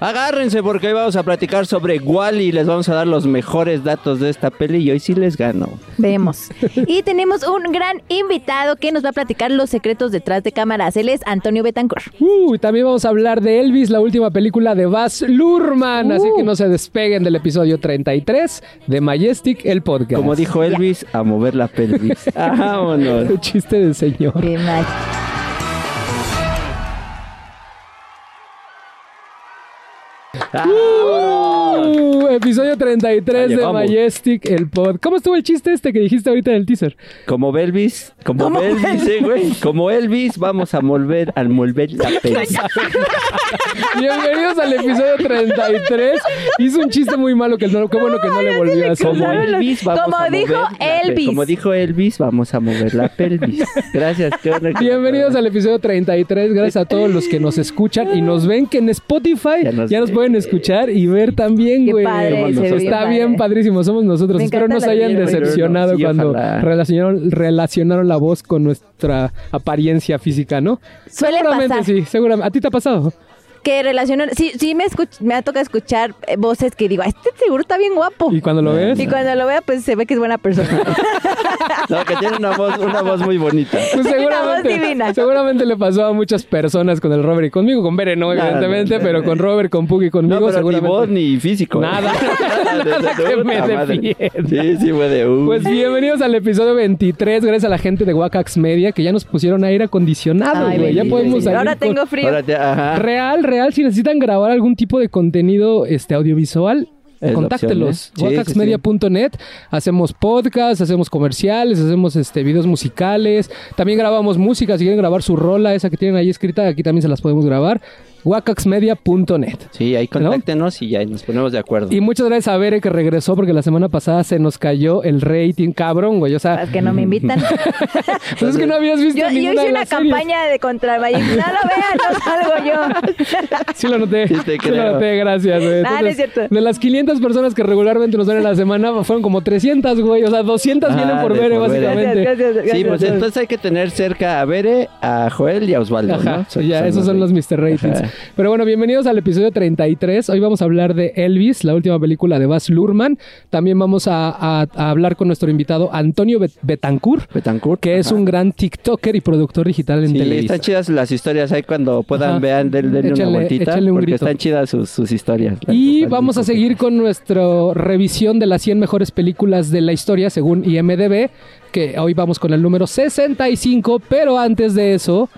Agárrense porque hoy vamos a platicar sobre Wally y les vamos a dar los mejores datos de esta peli y hoy sí les gano. Vemos. Y tenemos un gran invitado que nos va a platicar los secretos detrás de cámaras. Él es Antonio Betancourt. Uh, también vamos a hablar de Elvis, la última película de Baz Luhrmann. Así que no se despeguen del episodio 33 de Majestic, el podcast. Como dijo Elvis, a mover la pelvis. Vámonos. El chiste del señor. Qué mal. Uh, episodio 33 de. Majestic, el pod. ¿Cómo estuvo el chiste este que dijiste ahorita del teaser? Como Elvis, como Elvis, eh, güey. Como Elvis, vamos a volver al volver la pelvis. Bienvenidos al episodio 33. Hizo un chiste muy malo que no, qué bueno que no le volvió a hacer. Como Elvis, vamos como a dijo mover la pe- Elvis. Como dijo Elvis, vamos a mover la pelvis. Gracias. qué bueno que- Bienvenidos al episodio 33. Gracias a todos los que nos escuchan y nos ven que en Spotify ya Ya nos, pueden escuchar y ver también, güey. Padre, Está padre. bien padrísimo, somos nosotros. Me Espero encanta no se la hayan decepcionado Sí, cuando relacionaron, relacionaron la voz con nuestra apariencia física, ¿no? Suele seguramente pasar. sí, seguramente. ¿A ti te ha pasado? Que relacionan. Sí, sí me, escuch- me ha tocado escuchar eh, voces que digo, este seguro está bien guapo. ¿Y cuando lo ves? Y cuando lo vea, pues se ve que es buena persona. No, que tiene una voz, una voz muy bonita. Pues Una voz seguramente, divina. seguramente le pasó a muchas personas con el Robert y conmigo, con Bere no, evidentemente, no, no, pero con Robert, con Pug y conmigo No, pero ni seguramente. voz ni físico. Nada. Que me puta madre. defiende. Sí, sí, fue de uh. Pues bienvenidos al episodio 23, gracias a la gente de Wakax Media que ya nos pusieron aire acondicionado, Ay, güey. Ya podemos salir Ahora con- tengo frío. Ahora te- ajá. Real, real, si necesitan grabar algún tipo de contenido este audiovisual, Es contáctelos. ¿eh? Sí. Hacemos podcasts, hacemos comerciales, hacemos este videos musicales. También grabamos música. Si quieren grabar su rola, esa que tienen ahí escrita, aquí también se las podemos grabar. Wakaxmedia.net. Sí, ahí contáctenos y ya nos ponemos de acuerdo. Y muchas gracias a Bere que regresó porque la semana pasada se nos cayó el rating, cabrón, güey. O sea, Es que no me invitan. pues es que no habías visto Yo, yo hice de una las series. campaña de contra el Magic. No lo vean, no salgo yo. Sí lo noté. Sí te Sí lo noté, gracias, güey. Ah, no es cierto. De las 500 personas que regularmente nos ven en la semana, fueron como 300, güey. O sea, 200 Ah, vienen por Bere, básicamente. Gracias, gracias, Sí, gracias. pues entonces hay que tener cerca a Bere, a Joel y a Osvaldo, Ajá, ¿no? Son- ya, esos son los Mr. Ratings. Ajá. Pero bueno, bienvenidos al episodio 33. Hoy vamos a hablar de Elvis, la última película de Baz Luhrmann. También vamos a, a- a hablar con nuestro invitado Antonio Bet- Betancourt, Betancourt. que es un gran TikToker y productor digital en Sí, Televisa. están chidas las historias ahí cuando puedan Ajá. vean, den- denle Échale- una vueltita. un porque grito. están chidas sus, sus historias. Y vamos a seguir con nuestra revisión de las 100 mejores películas de la historia según IMDB, que hoy vamos con el número 65, pero antes de eso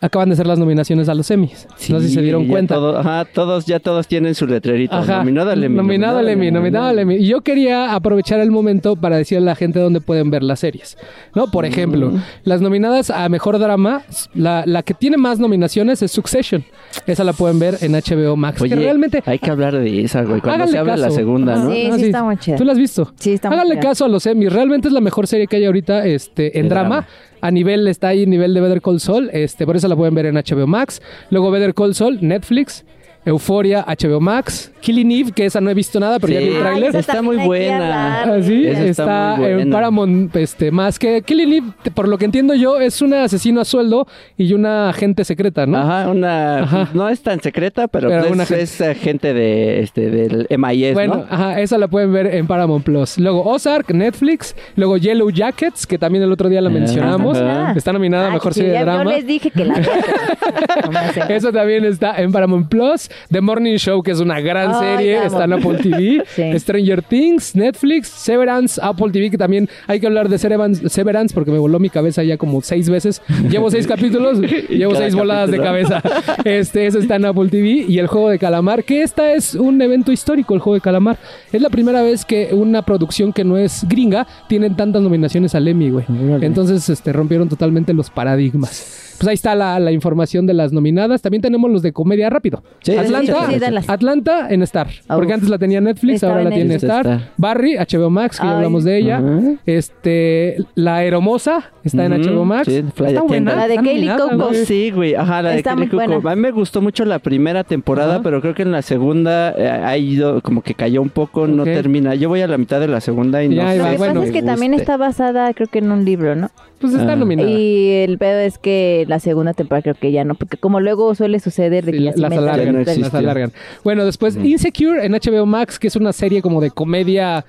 acaban de ser las nominaciones a los Emmys. Sí, no sé si se dieron cuenta. todo- ajá, todos, ya todos tienen su letrerito. Ajá. Nominado al Emmy. Nominado al Emmy, nominado al Emmy. Y yo quería aprovechar el momento para decirle a la gente dónde pueden ver las series. ¿No? Por ejemplo, Mm. las nominadas a Mejor Drama, la, la que tiene más nominaciones es Succession. Esa la pueden ver en HBO Max. Oye, que realmente... hay que hablar de esa, güey. Cuando se habla la caso. segunda, ¿no? Sí, Ah, sí está muy chida. ¿Tú la has visto? Sí, está muy Háganle caso a los Emmys. Realmente es la mejor serie que hay ahorita este, en drama. A nivel, está ahí, nivel de Better Call Saul. Este, por eso la pueden ver en HBO Max. Luego Better Call Saul, Netflix. Euphoria, HBO Max. Killing Eve, que esa no he visto nada, pero ya vi el tráiler. Está muy buena. Ah, sí, está, está muy en buena. Paramount este, más que Killing Eve, por lo que entiendo yo, es una asesino a sueldo y una agente secreta, ¿no? Ajá, una. Ajá. No es tan secreta, pero, Pero pues una es, gente- de, este, del MIS, Bueno, ¿no? ajá, esa la pueden ver en Paramount Plus. Luego Ozark, Netflix. Luego Yellow Jackets, que también el otro día la Ah, mencionamos. está nominada. Está nominada a Ah, Mejor Serie de ya- Drama. Yo les dije que la. No. Eso también está en Paramount Plus. The Morning Show, que es una gran serie, está en Apple TV. Sí. Stranger Things, Netflix, Severance, Apple TV, que también hay que hablar de Severance, Severance porque me voló mi cabeza ya como seis veces. Llevo seis capítulos, llevo seis voladas de cabeza. Este, eso está en Apple TV. Y el juego de calamar, que esta es un evento histórico, el juego de calamar. Es la primera vez que una producción que no es gringa tiene tantas nominaciones al Emmy, güey. Entonces, este, rompieron totalmente los paradigmas. Pues ahí está la, la información de las nominadas. También tenemos los de comedia rápido. Sí, Atlanta, sí, sí. Atlanta en Star. Porque antes la tenía Netflix, ahora la en tiene. Star. Está. Barry, HBO Max, que ya hablamos de ella. Este, La Hermosa está en HBO Max. está buena. La de Cuoco. güey. Sí, güey. Ajá, la de Está Kelly. Cuoco. A mí me gustó mucho la primera temporada, pero creo que en la segunda eh, ha ido como que cayó un poco, no termina. Yo voy a la mitad de la segunda y no sé. Lo que bueno, pasa es que también está basada, creo que en un libro, ¿no? Pues está Ah. nominada. Y el pedo es que la segunda temporada creo que ya no, porque como luego suele suceder de que Sí, ya sí las alargan, Ya no las alargan. Bueno, después Insecure en HBO Max, que es una serie como de comedia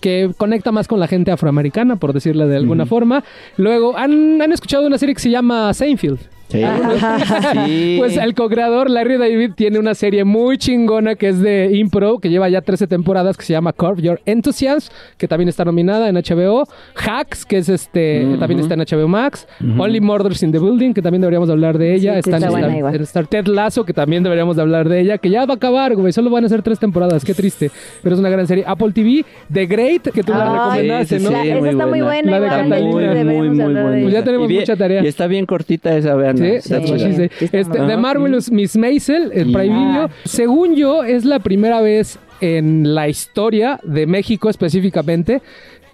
que conecta más con la gente afroamericana, por decirle de alguna forma. Luego, ¿han, han escuchado una serie que se llama Seinfeld? Sí. Sí. Pues el co-creador Larry David tiene una serie muy chingona que es de impro, que lleva ya 13 temporadas, que se llama Curve Your Enthusiasm, que también está nominada en HBO. Hacks, que es este, Ujú. también está en HBO Max. Only Murders in the Building, que también deberíamos hablar de ella. Sí, está, está en, buena Star, en Star Ted Lasso, que también deberíamos de hablar de ella, que ya va a acabar, güey. Solo van a ser tres temporadas, qué triste. Pero es una gran serie. Apple TV, The Great, que tú la Ay, recomendaste, sí, ¿no? sí, La- esa muy está muy buena. buena. La de Catalina. Muy, hablar de Pues ya tenemos bien- mucha tarea. Y está bien cortita esa, vean. Sí, sí, Este, muy The. Marvelous Miss Maisel, el Y- Prime Ah. Video. Según yo, es la primera vez en la historia de México específicamente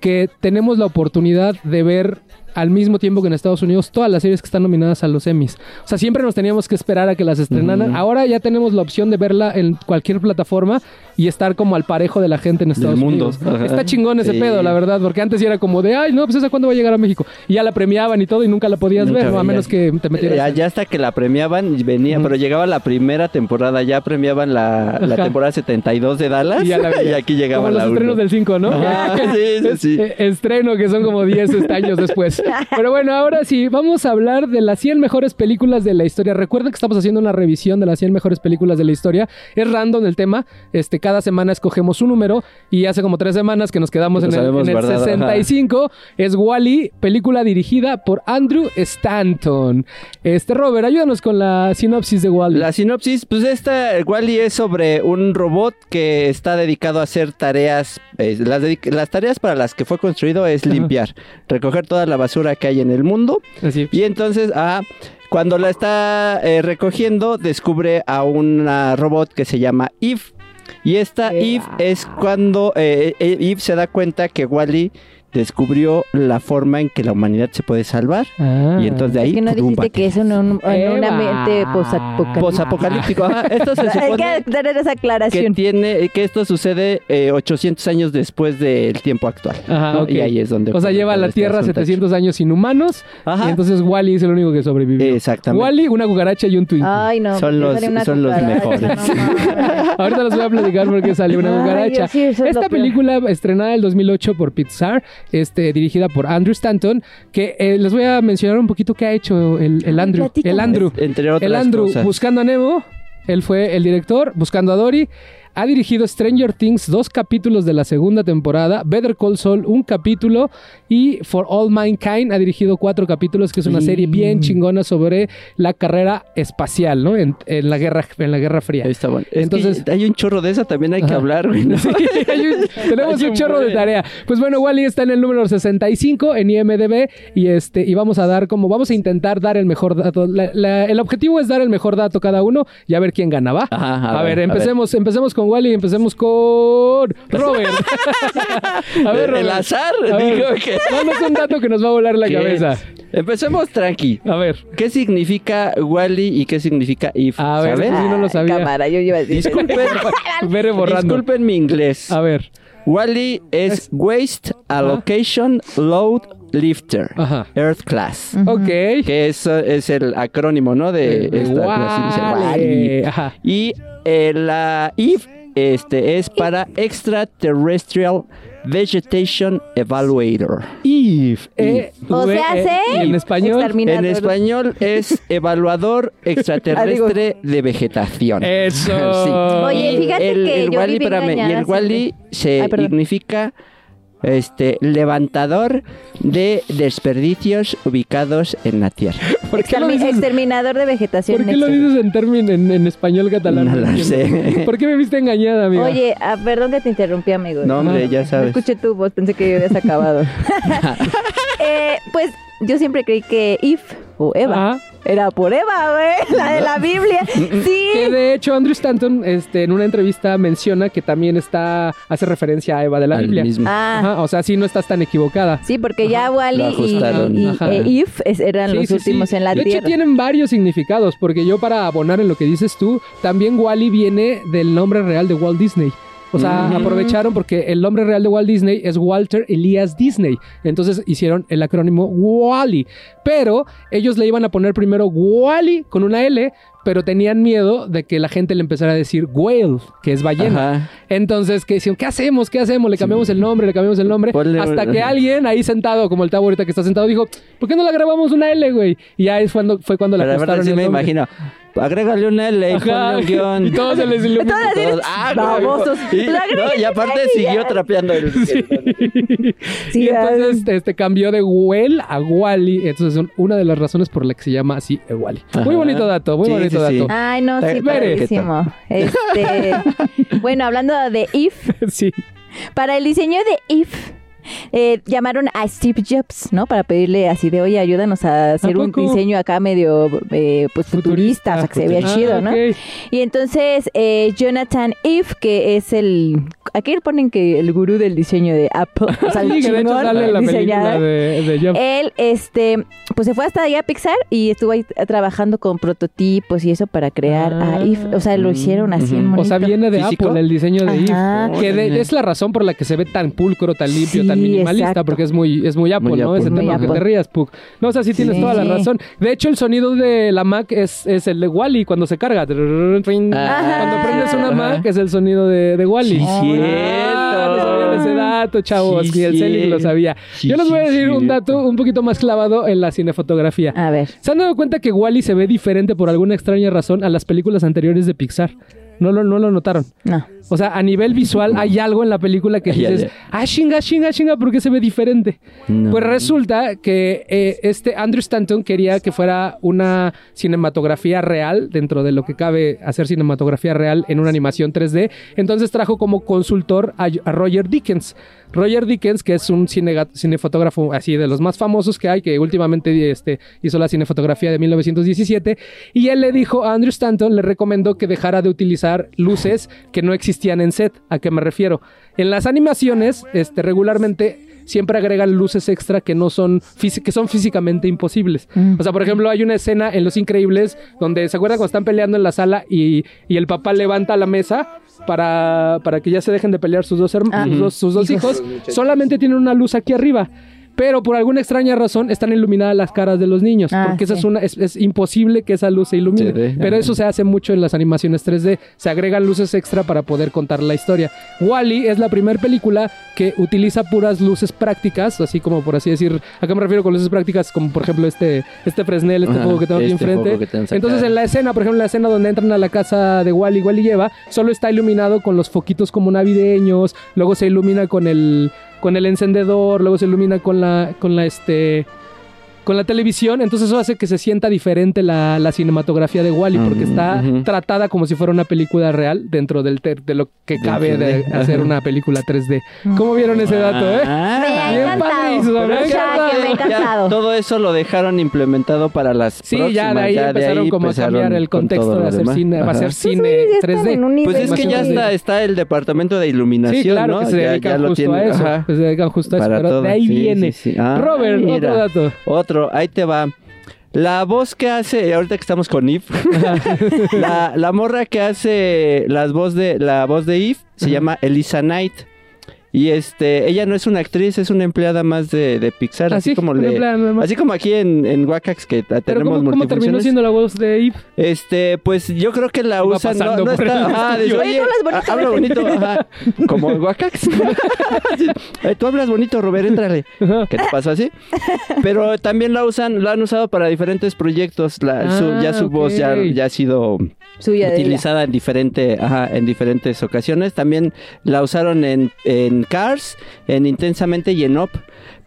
que tenemos la oportunidad de ver al mismo tiempo que en Estados Unidos todas las series que están nominadas a los Emmys. O sea, siempre nos teníamos que esperar a que las estrenaran. Ahora ya tenemos la opción de verla en cualquier plataforma y estar como al parejo de la gente en Estados mundo. Unidos. Ajá. Está chingón ese Sí. pedo, la verdad, porque antes era como de, ay, no, pues esa cuándo va a llegar a México. Y ya la premiaban y todo y nunca la podías Nunca ver, ¿no? a menos que te metieras. Ya, en- ya hasta que la premiaban venía, pero llegaba la primera temporada, ya premiaban la, la temporada 72 de Dallas Y ya la y, aquí llegaba Como los la estrenos uno. del 5, ¿no? Ajá, sí, sí, sí. eh, Estreno que son como 10 este, años después. Pero bueno, ahora sí, vamos a hablar de las 100 mejores películas de la historia. Recuerden que estamos haciendo una revisión de las 100 mejores películas de la historia. Es random el tema. Este, cada semana escogemos un número y hace como tres semanas que nos quedamos en el, sabemos en el guardado, ajá. 65. Es Wally, película dirigida por Andrew Stanton. Este, Robert, ayúdanos con la sinopsis de Wally. La sinopsis, pues esta, Wally es sobre un robot que está dedicado a hacer tareas, eh, las tareas para las que fue construido es limpiar, recoger toda la basura que hay en el mundo Así. y entonces ah, cuando la está eh, recogiendo descubre a una robot que se llama Eve y esta. Eve es cuando eh, eh, Eve se da cuenta que Wally descubrió la forma en que la humanidad se puede salvar Ah. y entonces de ahí Es que no dijiste que es en, un- en una mente posapocalíptica. posapocalíptico. Ajá, esto se Hay supone que tener esa que aclaración. tiene que esto sucede eh, 800 años después del tiempo actual. Ajá, ¿no? ok. Y ahí es donde O sea, lleva a la este Tierra asuntacho. 700 años inhumanos. Ajá. Y entonces Wally es el único que sobrevivió. Exactamente. Wally, una cucaracha y un Twinkie. Ay, no. Son los- son los mejores. no. Ahorita les voy a platicar porque salió una Ay, cucaracha. Dios, sí, eso es Esta película estrenada en el 2008 por Pixar, este, dirigida por Andrew Stanton, que eh, les voy a mencionar un poquito qué ha hecho el, Andrew. El Andrew. Entre otras El Andrew, cosas. buscando a Nemo, él fue el director, buscando a Dory. Ha dirigido Stranger Things, dos capítulos de la segunda temporada, Better Call Saul, un capítulo, y For All Mankind ha dirigido cuatro capítulos, que es una Sí. serie bien chingona sobre la carrera espacial, ¿no? En, en la guerra, en la Guerra Fría. Ahí está bueno. Es Entonces- que hay un chorro de esa también hay que hablar, güey. ¿no? Sí, un- tenemos un un chorro de tarea. Pues bueno, Wally está en el número 65 en IMDB y este y vamos a dar como vamos a intentar dar el mejor dato. La- la- el objetivo es dar el mejor dato cada uno y a ver quién gana, ¿va? Ajá, a, a ver, ver, a empecemos, empecemos con Wally y empecemos con Robert. a ver, El Robert. azar, A ver, digo que- danos un dato que nos va a volar la ¿Qué? cabeza. Empecemos tranqui. A ver. ¿Qué significa Wally y qué significa If? A ver, ¿Sabes? sí, no lo sabía. Cámara, yo iba a decir. Disculpen, Vere borrando. disculpen mi inglés. A ver. Wally es Waste Allocation Load Lifter. Ajá. Earth Class. Ok. Que es, es el acrónimo, ¿no? De esta clase, Wally. Wally. Ajá. Y eh, la IF este, es para Extraterrestrial Vegetation Evaluator. If. eh, O sea, eh, ¿sí? En español. Exterminador. En español es evaluador extraterrestre de vegetación. Eso. Sí. Oye, fíjate el, que el yo Wally, viví espérame, y el Wally se Ay, significa este levantador de desperdicios ubicados en la Tierra. ¿Por qué lo dices? exterminador de vegetación. ¿Por qué lo dices en término en, en español catalán? No lo sé. ¿Por qué me viste engañada, amiga? Oye, ah, perdón que te interrumpí, amigo. No, hombre, Ah. ya No sabes. escuché tu voz, pensé que ya habías acabado. Eh, pues yo siempre creí que If o Eva Ajá. era por Eva, güey, la de la Biblia. Que Sí. de hecho Andrew Stanton este, en una entrevista menciona que también está hace referencia a Eva de la Al Biblia. mismo. Ah, Ajá, o sea, sí no estás tan equivocada. sí, porque ya Lo Wally y, y- Ajá. e If eran Sí, los sí, últimos sí. en la de Tierra. hecho, tienen varios significados, porque yo para abonar en lo que dices tú, también Wally viene del nombre real de Walt Disney. O sea, aprovecharon porque el nombre real de Walt Disney es Walter Elias Disney. Entonces hicieron el acrónimo Wally. Pero ellos le iban a poner primero Wally con una L, pero tenían miedo de que la gente le empezara a decir whale, que es ballena. Ajá. Entonces, que decían, ¿qué hacemos? ¿Qué hacemos? Le cambiamos el nombre, le cambiamos el nombre. Ponle hasta que alguien ahí sentado, como el Tavo ahorita que está sentado, dijo, ¿por qué no le grabamos una L, güey? Y ya es cuando, fue cuando Pero la verdad sí el me nombre. imagino. Agrégale un L y ponle un guion. Y todos se les ilumina. Todos ah, babosos. y, Pues agrégale no, y aparte siguió trapeando el. Sí, y entonces este, cambió de Well a Wally. Entonces son una de las razones por la que se llama así el Wally. Muy bonito dato, muy Sí, bonito sí, sí. dato. Ay, no, sí, padrísimo. Este, bueno, hablando de If, Sí. para el diseño de If, eh, llamaron a Steve Jobs, ¿no? Para pedirle así de, oye, ayúdanos a hacer un diseño acá medio, eh, pues, futurista, o sea, que se vea Ah, chido, ¿no? ok. Y entonces, eh, Jonathan If, que es el... Aquí ponen que el gurú del diseño de Apple, o sea, el Sí, que de hecho sale la película de, de Jobs. Él, este, pues se fue hasta allá a Pixar y estuvo ahí trabajando con prototipos y eso para crear Ah. a If. O sea, lo hicieron así en Ujú. O sea, viene de ¿Físico? Apple el diseño de Ajá. If. Que de- es la razón por la que se ve tan pulcro, tan limpio, Sí, tan minimalista, exacto. porque es muy, es muy Apple, Muy ¿no? Apple. Ese Muy tema que Apple. te rías, Puck. No, o sea, sí tienes Sí. toda la razón. De hecho, el sonido de la Mac es, es el de Wally cuando se carga. Cuando Ajá. prendes una Ajá. Mac es el sonido de, de Wally. Sí, Ah, cierto. no sabían ese dato, chavos. Sí, y el Celic lo sí. sabía. Sí, Yo les voy a sí, decir un dato un poquito más clavado en la cinefotografía. A ver. ¿Se han dado cuenta que Wally se ve diferente por alguna extraña razón a las películas anteriores de Pixar? No lo, no lo notaron. No. O sea, a nivel visual hay algo en la película que Ya, dices, ya. ah, chinga, chinga, chinga, ¿por qué se ve diferente? No. Pues resulta que eh, este Andrew Stanton quería que fuera una cinematografía real, dentro de lo que cabe hacer cinematografía real en una animación 3D. Entonces trajo como consultor a, a Roger Dickens. Roger Dickens, que es un cinefotógrafo así de los más famosos que hay, que últimamente este, hizo la cinefotografía de 1917, y él le dijo a Andrew Stanton, le recomendó que dejara de utilizar luces que no existían en set. ¿A qué me refiero? En las animaciones, este, regularmente siempre agregan luces extra que no son que son físicamente imposibles. Mm. O sea, por ejemplo, hay una escena en Los Increíbles donde se acuerdan cuando están peleando en la sala y, y el papá levanta la mesa para, para que ya se dejen de pelear sus dos, Ah. sus dos, sus dos hijos. Solamente tienen una luz aquí arriba. Pero por alguna extraña razón están iluminadas las caras de los niños. Ah, porque esa es una, es, es imposible que esa luz se ilumine. Pero eso se hace mucho en las animaciones 3D. Se agregan luces extra para poder contar la historia. Wally es la primera película que utiliza puras luces prácticas, así como por así decir. ¿A qué me refiero con luces prácticas? Como por ejemplo este, este Fresnel, este juego que tengo aquí este enfrente. acá. Entonces en la escena, por ejemplo, en la escena donde entran a la casa de Wally, Wally lleva, solo está iluminado con los foquitos como navideños, luego se ilumina con el con el encendedor, luego se ilumina con la con la este con la televisión, entonces eso hace que se sienta diferente la, la cinematografía de Wally porque Mm, está tratada como si fuera una película real dentro del ter- de lo que cabe de 3D, hacer una película 3D. ¿Cómo vieron ese dato, eh? Ah, Me ha bien encantado. padrísimo, me Ya todo eso lo dejaron implementado para las Sí, próximas. ya de ahí empezaron ahí como a empezaron cambiar el con contexto de hacer demás. cine, va a Ajá. ser Esos cine güeyes ya están 3D. en un nivel Pues es que ya Sí. está, está el departamento de iluminación, Sí, claro, ¿no? que se Ya- dedican ya lo justo tienen, a eso. ajá. que se dedican justo a eso. Para Pero todo, de ahí sí, viene. sí, sí. Ah, Robert, mira. otro dato. Otro, ahí te va. La voz que hace, ahorita que estamos con If, la, la morra que hace las voz de, la voz de If se llama Elisa Knight. Y este, ella no es una actriz, es una empleada más de, de Pixar, Así, así, como le- así como aquí en, en Wakax que ta- Pero tenemos ¿cómo, cómo terminó siendo la voz de Eve? Este, pues yo creo que la Iba usan. No, está. Ajá, dice. Oye, oye, tú hablas bonito, ha- habla vete". bonito. Ajá. Como. Sí. Eh, Tú hablas bonito, Robert, entrale. ¿Qué te pasó así? Pero también la usan, la han usado para diferentes proyectos. La- su- Ah, ya su voz ya, ha sido Suya utilizada en diferente, ajá, en diferentes ocasiones. También la usaron en, en Cars, en Intensamente y en.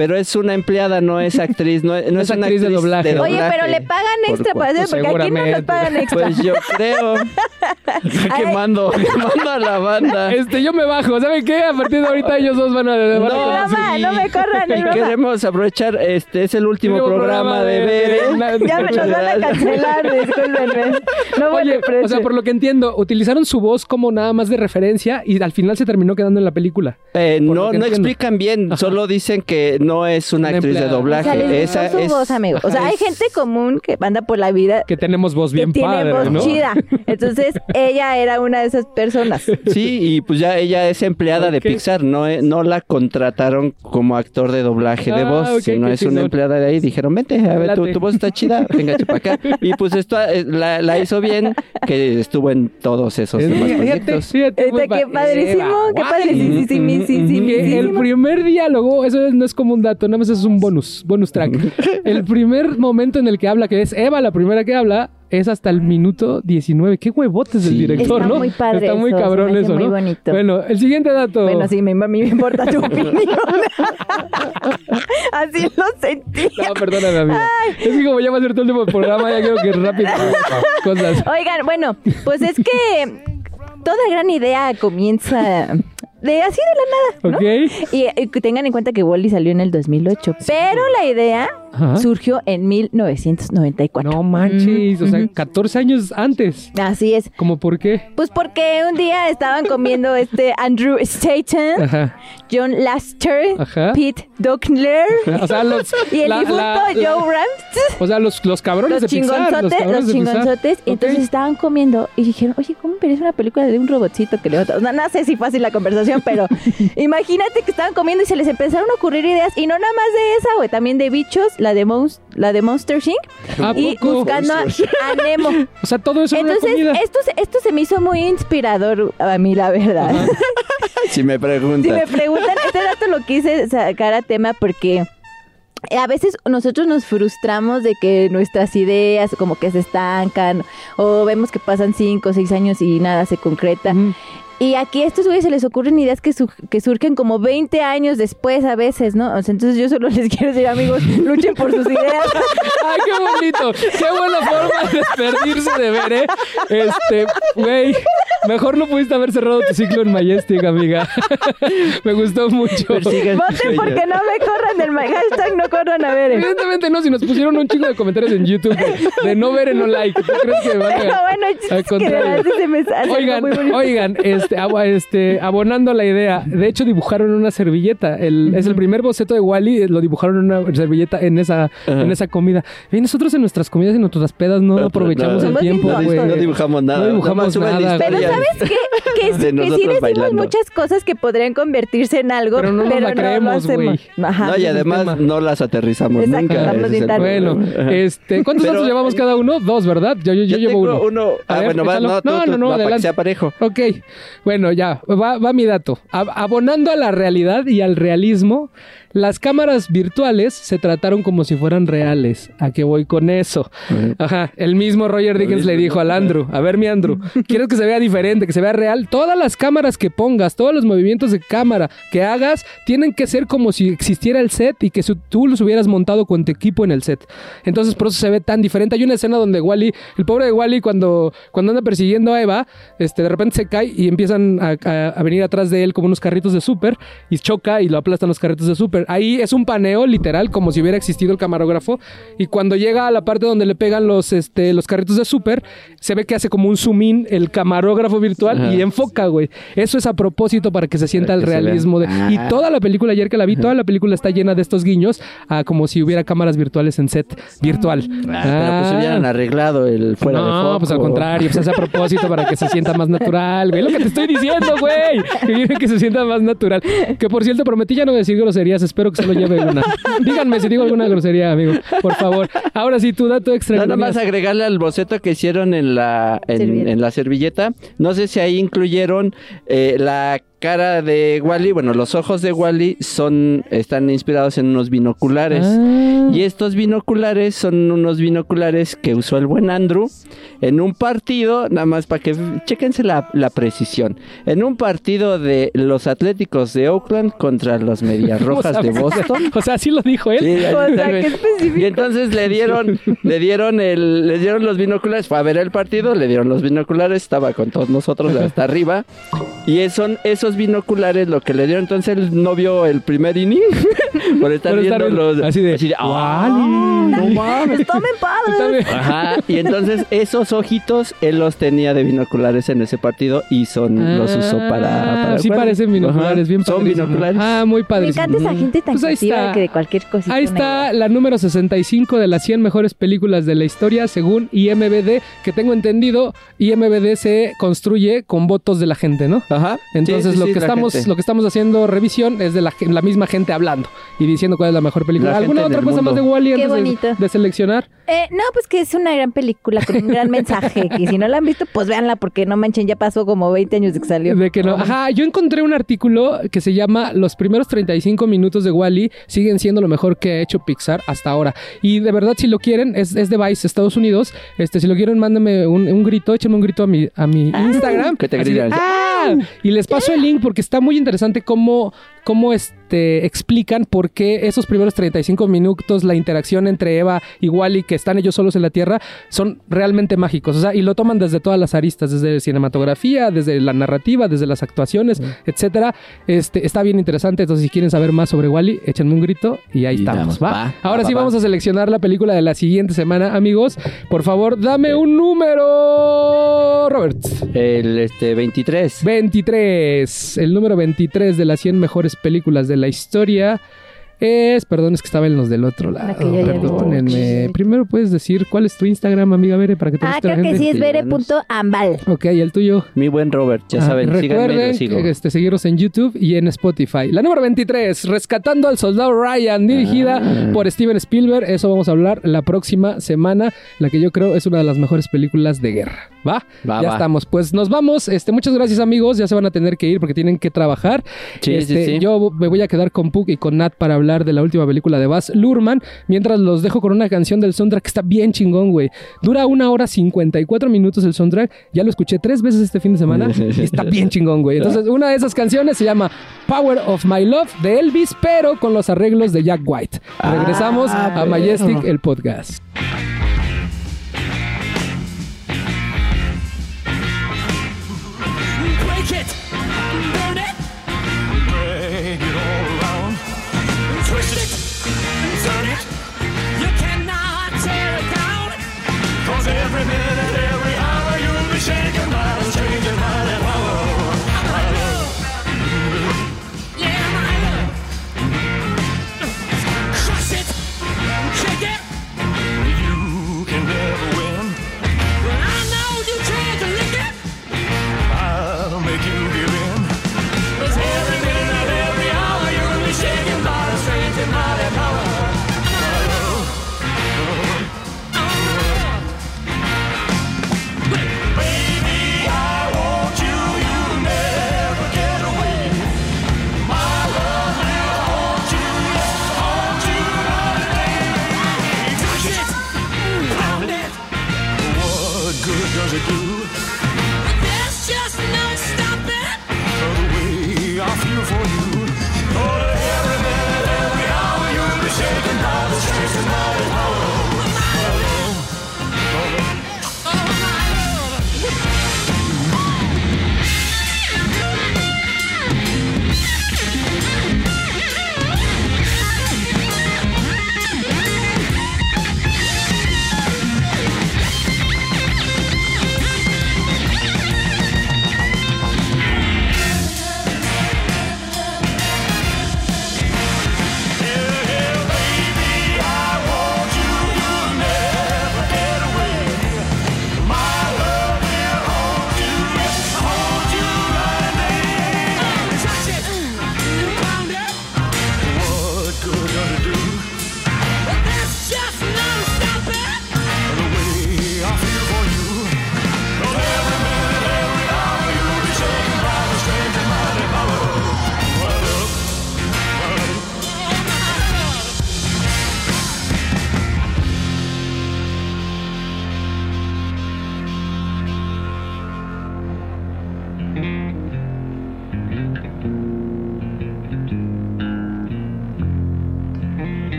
Pero es una empleada, no es actriz, no, no No es, es una actriz de doblaje. Oye, pero le pagan Por extra cua- para hacer, Pues porque aquí no nos pagan extra. Pues yo creo. Está quemando, quemando a la banda. Este, yo me bajo. ¿Saben qué? A partir de ahorita ellos dos van a... van a No, broma, no me corran, es queremos aprovechar, este es el último programa, de Bere. Ya me nos van a cancelar, discúlpenme. No Oye, o sea, por lo que entiendo, utilizaron su voz como nada más de referencia y al final se terminó quedando en la película. Eh, Por no, no entiendo. explican bien, Ajá. solo dicen que no es una Una actriz de empleada. O sea, doblaje. les Esa su es. voz, amigo. O sea, hay es- gente común que anda por la vida Que tenemos voz que bien tiene padre, voz ¿no? chida. Entonces, ella era una de esas personas. Sí, y pues ya ella es empleada de Pixar, no, eh, no la contrataron como actor de doblaje de Ah, voz, ok, sino es una empleada de ahí. Dijeron, vente, a ver, tu, voz está chida, venga para acá. Y pues esto eh, la, la hizo bien, que estuvo en todos esos demás proyectos. fíjate, Este, muy qué pa- padrísimo, qué padrísimo. sí, sí, sí, sí, Que sí, el sí. primer diálogo, eso no es como un dato, nada más es un bonus, bonus track. El primer momento en el que habla, que es Eva la primera que habla, es hasta el minuto 19. Qué huevotes del Sí. director, Está ¿no? muy padre Está muy eso, cabrón eso, muy ¿no? bonito. Bueno, el siguiente dato. Bueno, sí, me, a mí me importa tu opinión. Así lo sentí. No, perdóname, amiga. Es que como ya va a ser todo el último programa, ya creo que rápido cosas. Oigan, bueno, pues es que toda gran idea comienza de así de la nada, ¿no? ¿Ok? Y, y tengan en cuenta que Wally salió en el 2008, pero la idea Ajá. surgió en 1994. No manches, o sea, Ujú. 14 años antes. Así es. ¿Cómo por qué? Pues porque un día estaban comiendo este Andrew Staten, Ajá. John Laster, Ajá. Pete Dockler O sea, los. y el la- difunto la- Joe la- Ramsey. O sea, los, los cabrones Los de Pixar. chingonzotes, los, cabrones Pixar. chingonzotes. Y Ok. entonces estaban comiendo y dijeron, oye, ¿cómo parece una película de un robotcito que levanta? O sea, no sé si fácil la conversación, pero imagínate que estaban comiendo y se les empezaron a ocurrir ideas. Y no nada más de esa, güey, también de bichos, la de, Monst- la de Monster Inc. ¿A Y poco? buscando a, a Nemo. O sea, todo eso Entonces, esto, se- esto se me hizo muy inspirador a mí, la verdad. Si me Si preguntan. me preguntan, este dato lo quise sacar a tema porque a veces nosotros nos frustramos de que nuestras ideas como que se estancan o vemos que pasan cinco o seis años y nada se concreta. Y aquí a estos güeyes se les ocurren ideas que, su- que surgen como 20 años después a veces, ¿no? O sea, entonces yo solo les quiero decir, amigos, luchen por sus ideas. Ay, qué bonito. Qué buena forma de despedirse de ver, ¿eh? Este, güey, mejor no pudiste haber cerrado tu ciclo en Majestic, amiga. Me gustó mucho. Voten porque no me corran del ma- hashtag, no corran a ver. Evidentemente no, si nos pusieron un chingo de comentarios en YouTube de, de no ver y no like. ¿Tú crees que van Pero a... bueno, el chiste Al que contrario. se me Oigan, muy bonito. oigan, este, abo- este, abonando la idea, de hecho dibujaron una servilleta. El, Es el primer boceto de Wally, lo dibujaron en una servilleta en esa, en esa comida. Y nosotros en nuestras comidas y en nuestras pedas no aprovechamos no, el no, tiempo, no, güey. No dibujamos nada. No dibujamos Nada Pero. ¿Sabes qué? Que, De sí- que sí decimos bailando. muchas cosas que podrían convertirse en algo, Pero no nos la lo creemos, güey. hacemos. Ajá. No, y además tema. no las aterrizamos Exacto, nunca. es. Bueno, este, ¿cuántos Pero- datos llevamos cada uno? Dos, ¿verdad? Yo, yo, yo Yo llevo tengo uno. A Ah, ver, bueno, va, no, tú, no, tú, no, no, va, para que adelante. sea parejo. Ok, bueno, ya, va, va mi dato. Ab- abonando a la realidad y al realismo, las cámaras virtuales se trataron como si fueran reales. ¿A qué voy con eso? Ajá, el mismo Roger Dickens le dijo al Andrew, a ver mi Andrew, ¿quieres que se vea diferente, que se vea real? Todas las cámaras que pongas, todos los movimientos de cámara que hagas, tienen que ser como si existiera el set y que tú los hubieras montado con tu equipo en el set. Entonces por eso se ve tan diferente. Hay una escena donde Wally, el pobre de Wally cuando, cuando anda persiguiendo a Eva, este, de repente se cae y empiezan a, a- a venir atrás de él como unos carritos de súper y choca y lo aplastan los carritos de súper. Ahí es un paneo literal como si hubiera existido el camarógrafo y cuando llega a la parte donde le pegan los, este, los carritos de súper, se ve que hace como un zoom in el camarógrafo virtual Ajá. y enfoca, güey. Eso es a propósito para que se sienta Para el realismo. De, Y Ah. toda la película, ayer que la vi, toda la película está llena de estos guiños a como si hubiera cámaras virtuales en set virtual. Ah, pero pues hubieran arreglado el fuera de no, foco. pues al contrario, pues hace a propósito para que se sienta más natural, güey. Lo que te estoy diciendo, güey. Que que se sienta más natural. Que por cierto, prometí ya no decir groserías. Espero que se lo lleve una. Díganme si digo alguna grosería, amigo. Por favor. Ahora sí, tu dato extra. Nada más agregarle al boceto que hicieron en la, en, Servilleta. en la servilleta. No sé si ahí incluyeron eh, la cara de Wally. Bueno, los ojos de Wally son, están inspirados en unos binoculares. Ah. Y estos binoculares son unos binoculares que usó el buen Andrew en un partido, nada más para que chéquense la, la precisión. En un partido de los Atléticos de Oakland contra los Medias Rojas de. Boston. O sea, así lo dijo él. Sí, ahí O está, sea, güey. qué específico. Y entonces le dieron, le dieron el, le dieron los binoculares, fue a ver el partido, le dieron los binoculares, estaba con todos nosotros hasta arriba. Y son esos esos binoculares lo que le dieron entonces él no vio el primer inning por estar Por estar viendo los así de, ah, "Wally". no mames. Tomen padres. También- Ajá, y entonces esos ojitos él los tenía de binoculares en ese partido y son los usó para, para Ah, Sí parecen binoculares, Ajá, bien Son binoculares. Ah, muy Me padrísimo. encanta esa gente tan Pues ahí creativa está. que de cualquier cosita. Ahí está la número 65 de las 100 mejores películas de la historia según IMBD, que tengo entendido, IMBD se construye con votos de la gente, ¿no? Ajá. Entonces Sí, sí, lo sí, que estamos gente. lo que estamos haciendo revisión es de la, misma gente hablando y diciendo cuál es la mejor película. La ¿Alguna otra cosa más de. Wally Qué antes de- bonito. de seleccionar? Eh, no, pues que es una gran película con un gran mensaje. Que si no la han visto, pues véanla, porque no manchen, ya pasó como 20 años de que salió. De que no. Ajá, yo encontré un artículo que se llama Los primeros 35 minutos de Wally siguen siendo lo mejor que ha hecho Pixar hasta ahora. Y de verdad, si lo quieren, es, es de Vice, Estados Unidos. Este, si lo quieren, mándenme un, un grito, échenme un grito a mi, a mi Instagram. que te gritan. ¡Ah! Y les paso el link porque está muy interesante cómo, cómo este, explican por qué esos primeros 35 minutos, la interacción entre Eva y Wally, que están ellos solos en la Tierra, son realmente mágicos. O sea, y lo toman desde todas las aristas, desde cinematografía, desde la narrativa, desde las actuaciones, etcétera. Este, está bien interesante. Entonces, si quieren saber más sobre Wally, échenme un grito y ahí Y estamos. ¿va? va, Ahora va, sí va, vamos va. a seleccionar la película de la siguiente semana, amigos. Por favor, dame un número, Robert. El este 23. 23. El número 23 de las 100 mejores películas de la historia es. Perdón, es que estaba en los del otro lado. Perdónenme. Primero puedes decir cuál es tu Instagram, amiga Bere, para que te Ah, la creo que sí, es bere.ambal. Ok, y el tuyo. Mi buen Robert, ya Ah, saben, síganme y recuerden sigo. que, este, seguirnos en YouTube y en Spotify. La número 23, Rescatando al Soldado Ryan, dirigida Ah. por Steven Spielberg. Eso vamos a hablar la próxima semana, la que yo creo es una de las mejores películas de guerra. ¿Va? Va, ya va. estamos. Pues nos vamos. Este, muchas gracias, amigos. Ya se van a tener que ir porque tienen que trabajar. Sí, Este, sí, sí. Yo me voy a quedar con Puck y con Nat para hablar de la última película de Baz Luhrmann. Mientras los dejo con una canción del soundtrack que está bien chingón, güey. Dura una hora 54 minutos el soundtrack. Ya lo escuché tres veces este fin de semana. y está bien chingón, güey. Entonces, una de esas canciones se llama Power of My Love de Elvis, pero con los arreglos de Jack White. Regresamos Ah, a pero- Majestic, el podcast.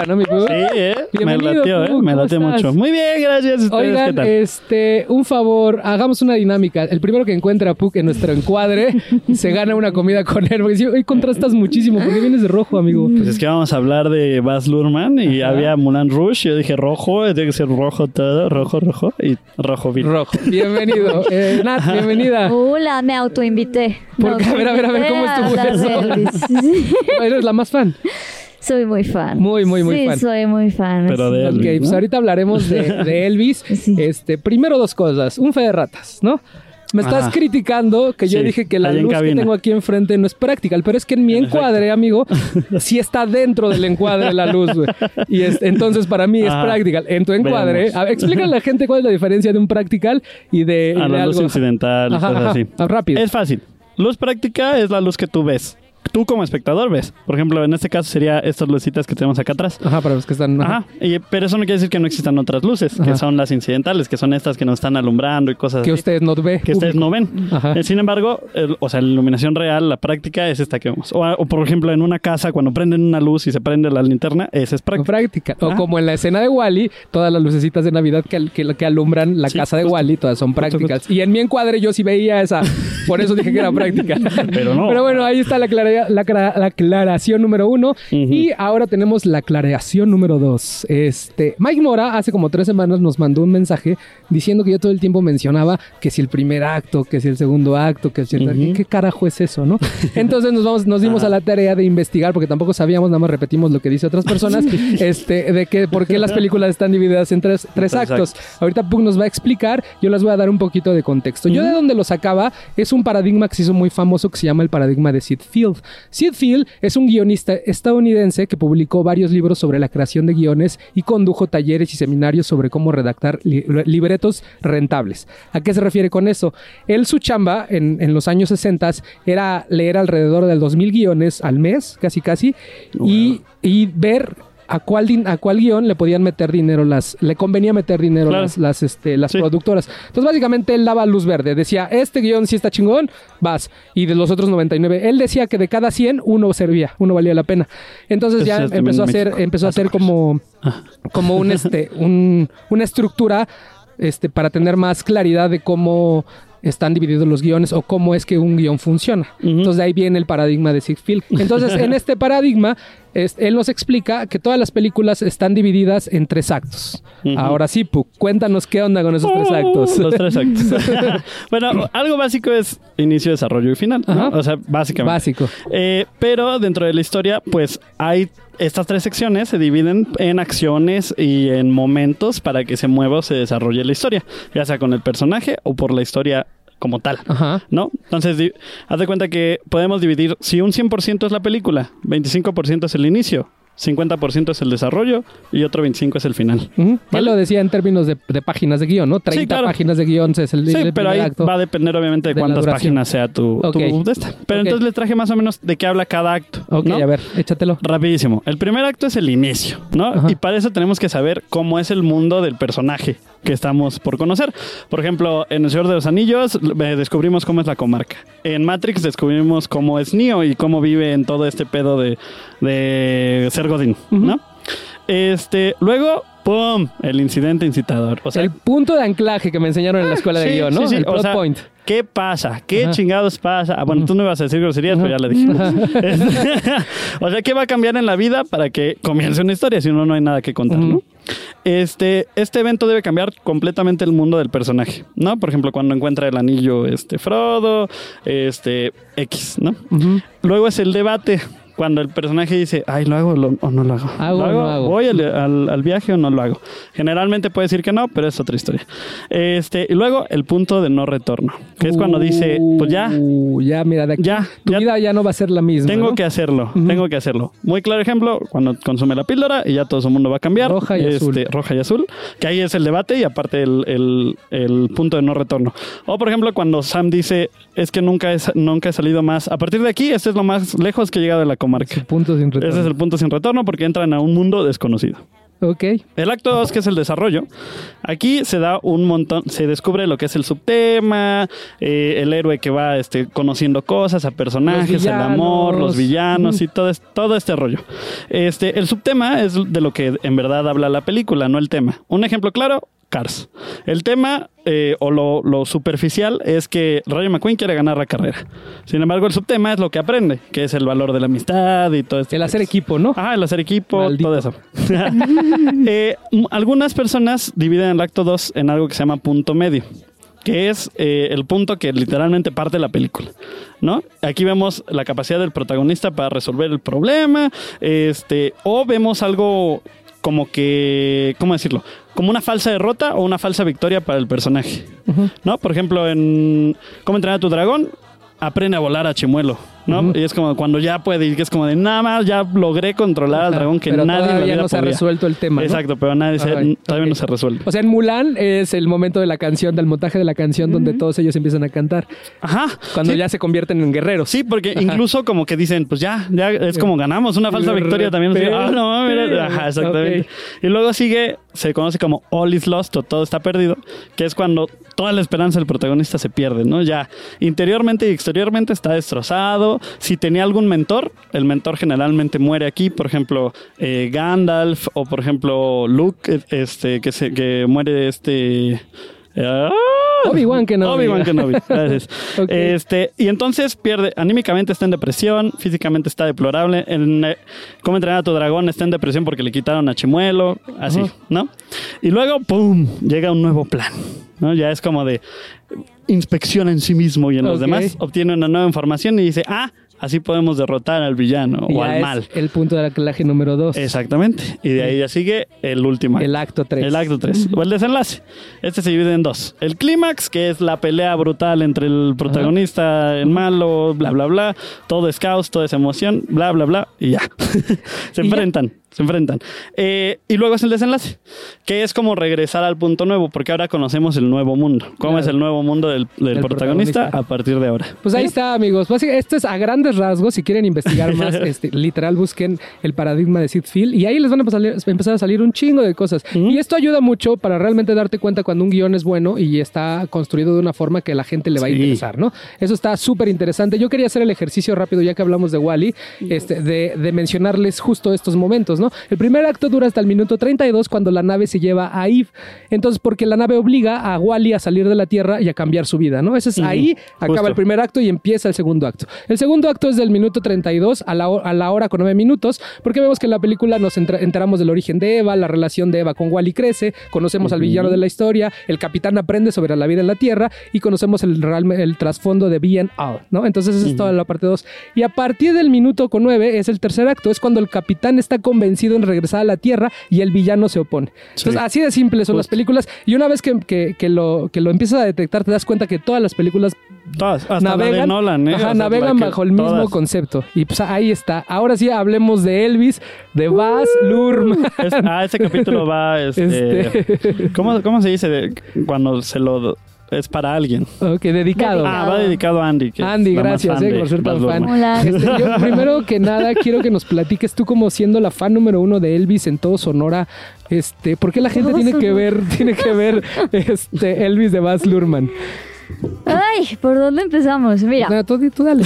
Rola, ¿no, mi Pug? Sí, ¿eh? Me Bienvenido, latió, ¿eh? Me ¿cómo latió estás? mucho. Muy bien, gracias. ¿Ustedes qué Oigan, tal? este, un favor, hagamos una dinámica. El primero que encuentre a Puck en nuestro encuadre se gana una comida con él. Porque hoy contrastas muchísimo. ¿Por qué vienes de rojo, amigo? Pues es que vamos a hablar de Baz Luhrmann y había Mulan Rush. Yo dije rojo, tiene que ser rojo todo, rojo, rojo y rojo vino. Rojo. Bienvenido. Eh, Nat, bienvenida. Hola, me autoinvité. Me ¿Por qué? A ver, a ver, a ver, ¿cómo estuvo eso? Eres la más fan. Soy muy fan. Muy, muy, muy sí, fan. soy muy fan. Pero de Ok, Elvis, pues ¿no? ahorita hablaremos de, de Elvis. Sí. Este, primero dos cosas. Un fe de ratas, ¿no? Me estás Ajá. criticando que yo dije que la luz que tengo aquí enfrente no es práctica, pero es que en mi En encuadre, amigo, sí está dentro del encuadre la luz, güey. Y es- entonces para mí es Ajá. practical. En tu encuadre, a ver, explícale a la gente cuál es la diferencia de un practical y de, y A de la luz algo. incidental, Ajá, cosas así. Ah, rápido. Es fácil. Luz práctica es la luz que tú ves. Tú como espectador ves. Por ejemplo, en este caso sería estas lucitas que tenemos acá atrás. Ajá, para los que están. Ajá. Y- pero eso no quiere decir que no existan otras luces, Ajá. que son las incidentales, que son estas que nos están alumbrando y cosas Que así. ustedes no ven. que ustedes no ven. Ajá. Eh, Sin embargo, el- o sea, la iluminación real, la práctica es esta que vemos. O, o, por ejemplo, en una casa, cuando prenden una luz y se prende la linterna, esa es práctica. práctica. O como en la escena de Wally, todas las lucecitas de Navidad que, que, que alumbran la Sí, casa de justo. Wally, todas son prácticas. Y en mi encuadre yo sí veía esa. Por eso dije que era práctica. Pero no. Pero bueno, ahí está la, clara- la, clara- la aclaración número uno. Y ahora tenemos la aclaración número dos. Este, Mike Mora hace como tres semanas nos mandó un mensaje diciendo que yo todo el tiempo mencionaba que si el primer acto, que si el segundo acto, que si el... Ujú. ¿Qué carajo es eso, no? Entonces nos, vamos, nos dimos a la tarea de investigar, porque tampoco sabíamos, nada más repetimos lo que dice otras personas, este, de que por qué las películas están divididas en tres, tres actos. Ahorita Pug nos va a explicar, yo les voy a dar un poquito de contexto. Yo de donde lo sacaba es un paradigma que se hizo muy famoso que se llama el paradigma de Sid Field. Sid Field es un guionista estadounidense que publicó varios libros sobre la creación de guiones y condujo talleres y seminarios sobre cómo redactar li- libretos rentables. ¿A qué se refiere con eso? Él, su chamba en, en los años 60 era leer alrededor de 2.000 guiones al mes, casi casi, y, y ver a cuál, din- a cuál guion le podían meter dinero las, le convenía meter dinero Claro. las, las, este, las Sí. productoras. Entonces, básicamente él daba luz verde. Decía, este guion sí está chingón, vas. Y de los otros 99, él decía que de cada 100, uno servía, uno valía la pena. Entonces Eso ya empezó a hacer, empezó a Ah, ¿te hacer como, como un, este, un, una estructura este, para tener más claridad de cómo están divididos los guiones o cómo es que un guion funciona. Entonces de ahí viene el paradigma de Sigfield. Entonces en este paradigma es- él nos explica que todas las películas están divididas en tres actos. Ahora sí, Puck, cuéntanos qué onda con esos tres actos. Los tres actos. bueno, algo básico es inicio, desarrollo y final. O sea, básicamente. Básico. Eh, pero dentro de la historia, pues hay estas tres secciones se dividen en acciones y en momentos para que se mueva o se desarrolle la historia, ya sea con el personaje o por la historia como tal. Ajá. ¿No? Entonces, haz de cuenta que podemos dividir, si un 100% es la película, 25% es el inicio, 50% es el desarrollo y otro 25% es el final. ¿Vale? lo decía en términos de, de páginas de guion, ¿no? 30 claro. páginas de guion es el, Sí, el pero ahí acto. va a depender obviamente de, cuántas páginas sea tu, tu Ok. de esta. Pero entonces les traje más o menos de qué habla cada acto. Ok, ¿no? a ver, échatelo. Rapidísimo. El primer acto es el inicio, ¿no? Ajá. Y para eso tenemos que saber cómo es el mundo del personaje que estamos por conocer. Por ejemplo, en El Señor de los Anillos eh, descubrimos cómo es la comarca. En Matrix descubrimos cómo es Neo y cómo vive en todo este pedo de, de ser Godín, ¿no? Este, luego, ¡pum! El incidente incitador. O sea, el punto de anclaje que me enseñaron en la escuela de sí, guion, ¿no? sí, sí. El O plot sea, point. ¿Qué pasa? ¿Qué Ajá. chingados pasa? Ah, bueno, tú no ibas a decir groserías, pero ya la dijimos. o sea, ¿qué va a cambiar en la vida para que comience una historia? Si no, no hay nada que contar, ¿no? Este, este evento debe cambiar completamente el mundo del personaje, ¿no? Por ejemplo, cuando encuentra el anillo este Frodo, este X, ¿no? Luego es el debate. Cuando el personaje dice, ay, ¿lo hago lo- o no lo hago? ¿Hago ¿Lo o no hago? ¿Voy al, al- al viaje o no lo hago? Generalmente puede decir que no, pero es otra historia. Este, y luego el punto de no retorno, que es cuando dice, pues ya, Uh, ya, mira, de aquí. ya, Tu ya vida ya no va a ser la misma. tengo ¿no? que hacerlo, Ujú. tengo que hacerlo. Muy claro ejemplo, cuando consume la píldora y ya todo su mundo va a cambiar. Roja y Este, azul. Roja y azul, que ahí es el debate y aparte el, el- el punto de no retorno. O por ejemplo, cuando Sam dice, es que nunca, es, nunca he salido más. A partir de aquí, este es lo más lejos que he llegado de la Punto sin retorno. Ese es el punto sin retorno porque entran a un mundo desconocido. Ok. El acto 2, que es el desarrollo, aquí se da un montón, se descubre lo que es el subtema, eh, el héroe que va este, conociendo cosas, a personajes, el amor, los villanos y todo, todo este rollo. Este, el subtema es de lo que en verdad habla la película, no el tema. Un ejemplo claro, Cars. El tema eh, o lo, lo superficial es que Rayo McQueen quiere ganar la carrera. Sin embargo, el subtema es lo que aprende, que es el valor de la amistad y todo esto. El hacer equipo, ¿no? Ah, el hacer equipo, Maldito. todo eso. Eh, algunas personas dividen el acto 2 en algo que se llama punto medio, que es eh, el punto que literalmente parte la película, ¿no? Aquí vemos la capacidad del protagonista para resolver el problema, este, o vemos algo como que, ¿cómo decirlo? Como una falsa derrota o una falsa victoria para el personaje, ¿no? Por ejemplo, en ¿Cómo entrenar a tu dragón? Aprende a volar a Chimuelo, Y es como cuando ya puede ir, que es como de nada más, ya logré controlar al dragón que pero nadie todavía no se ha resuelto el tema, ¿no? Exacto, pero nadie se- todavía no se resuelve. O sea, en Mulan es el momento de la canción, del montaje de la canción, donde todos ellos empiezan a cantar. Ajá. Cuando sí, ya se convierten en guerreros. Sí, porque incluso como que dicen, pues ya, ya es como ganamos una falsa victoria también. Ah, no, ajá, exactamente. Y luego sigue, se conoce como All is Lost o todo está perdido, que es cuando toda la esperanza del protagonista se pierde, ¿no? Ya interiormente y exteriormente está destrozado. Si tenía algún mentor, el mentor generalmente muere aquí, por ejemplo, eh, Gandalf o por ejemplo Luke, este, que, se, que muere este... ah, Obi-Wan Kenobi. Obi-Wan Kenobi, gracias. Ok. Este, y entonces pierde, anímicamente está en depresión, físicamente está deplorable. En eh, Cómo entrenar a tu dragón está en depresión porque le quitaron a Chimuelo, así. ¿no? Y luego, ¡pum! Llega un nuevo plan, ¿no? Ya es como de inspección en sí mismo y en los demás, obtiene una nueva información y dice, ah, así podemos derrotar al villano o al es mal. El punto del anclaje número dos. Exactamente. Y de ahí ya sigue el último acto. El acto 3. El acto 3. O el desenlace. Este se divide en dos. El clímax, que es la pelea brutal entre el protagonista, el malo, bla, bla, bla. Todo es caos, todo es emoción, bla, bla, bla. Y ya. se Y ya. Se enfrentan. Eh, y luego es el desenlace, que es como regresar al punto nuevo, porque ahora conocemos el nuevo mundo. ¿Cómo Claro. es el nuevo mundo del, protagonista, protagonista. a partir de ahora? Pues ahí está, amigos. Básicamente, esto es a grandes rasgos. Si quieren investigar más, este, literal, busquen el paradigma de Sid Field y ahí les van a pasar- empezar a salir un chingo de cosas. Y esto ayuda mucho para realmente darte cuenta cuando un guion es bueno y está construido de una forma que a la gente le va a interesar, ¿no? Eso está súper interesante. Yo quería hacer el ejercicio rápido, ya que hablamos de Wally, este, de, de mencionarles justo estos momentos, ¿no? El primer acto dura hasta el minuto 32 cuando la nave se lleva a Eve. Entonces, porque la nave obliga a Wally a salir de la Tierra y a cambiar su vida, ¿no? Ese es ahí, acaba el primer acto y empieza el segundo acto. El segundo acto es del minuto 32 a la, ho- a la hora con 9 minutos, porque vemos que en la película nos enteramos del origen de Eva, la relación de Eva con Wally crece, conocemos al villano de la historia, el capitán aprende sobre la vida en la Tierra y conocemos el, real- el trasfondo de and All, ¿no? Entonces esa es toda la parte 2. Y a partir del minuto con 9 es el tercer acto, es cuando el capitán está convencido en regresar a la Tierra y el villano se opone. Entonces Sí. así de simples son las películas y una vez que, que- que lo, que lo empiezas a detectar te das cuenta que todas las películas Todas, hasta la de navegan, Nolan, ¿eh? ajá, O sea, navegan bajo el mismo concepto. Y pues ahí está. Ahora sí hablemos de Elvis, de Baz Luhrmann. Es- ah, ese capítulo va, este, Este- ¿cómo, cómo se dice cuando se lo es para alguien? ok, dedicado. Ah, va dedicado a Andy. que Andy, gracias eh, por ser tan fan. Hola. Este, yo, primero que nada, quiero que nos platiques tú como siendo la fan número uno de Elvis en todo Sonora. Este, ¿por qué la gente tiene que ver, tiene que ver este Elvis de Baz Luhrmann? Ay, ¿por dónde empezamos? Mira, Nada, tú, tú dale,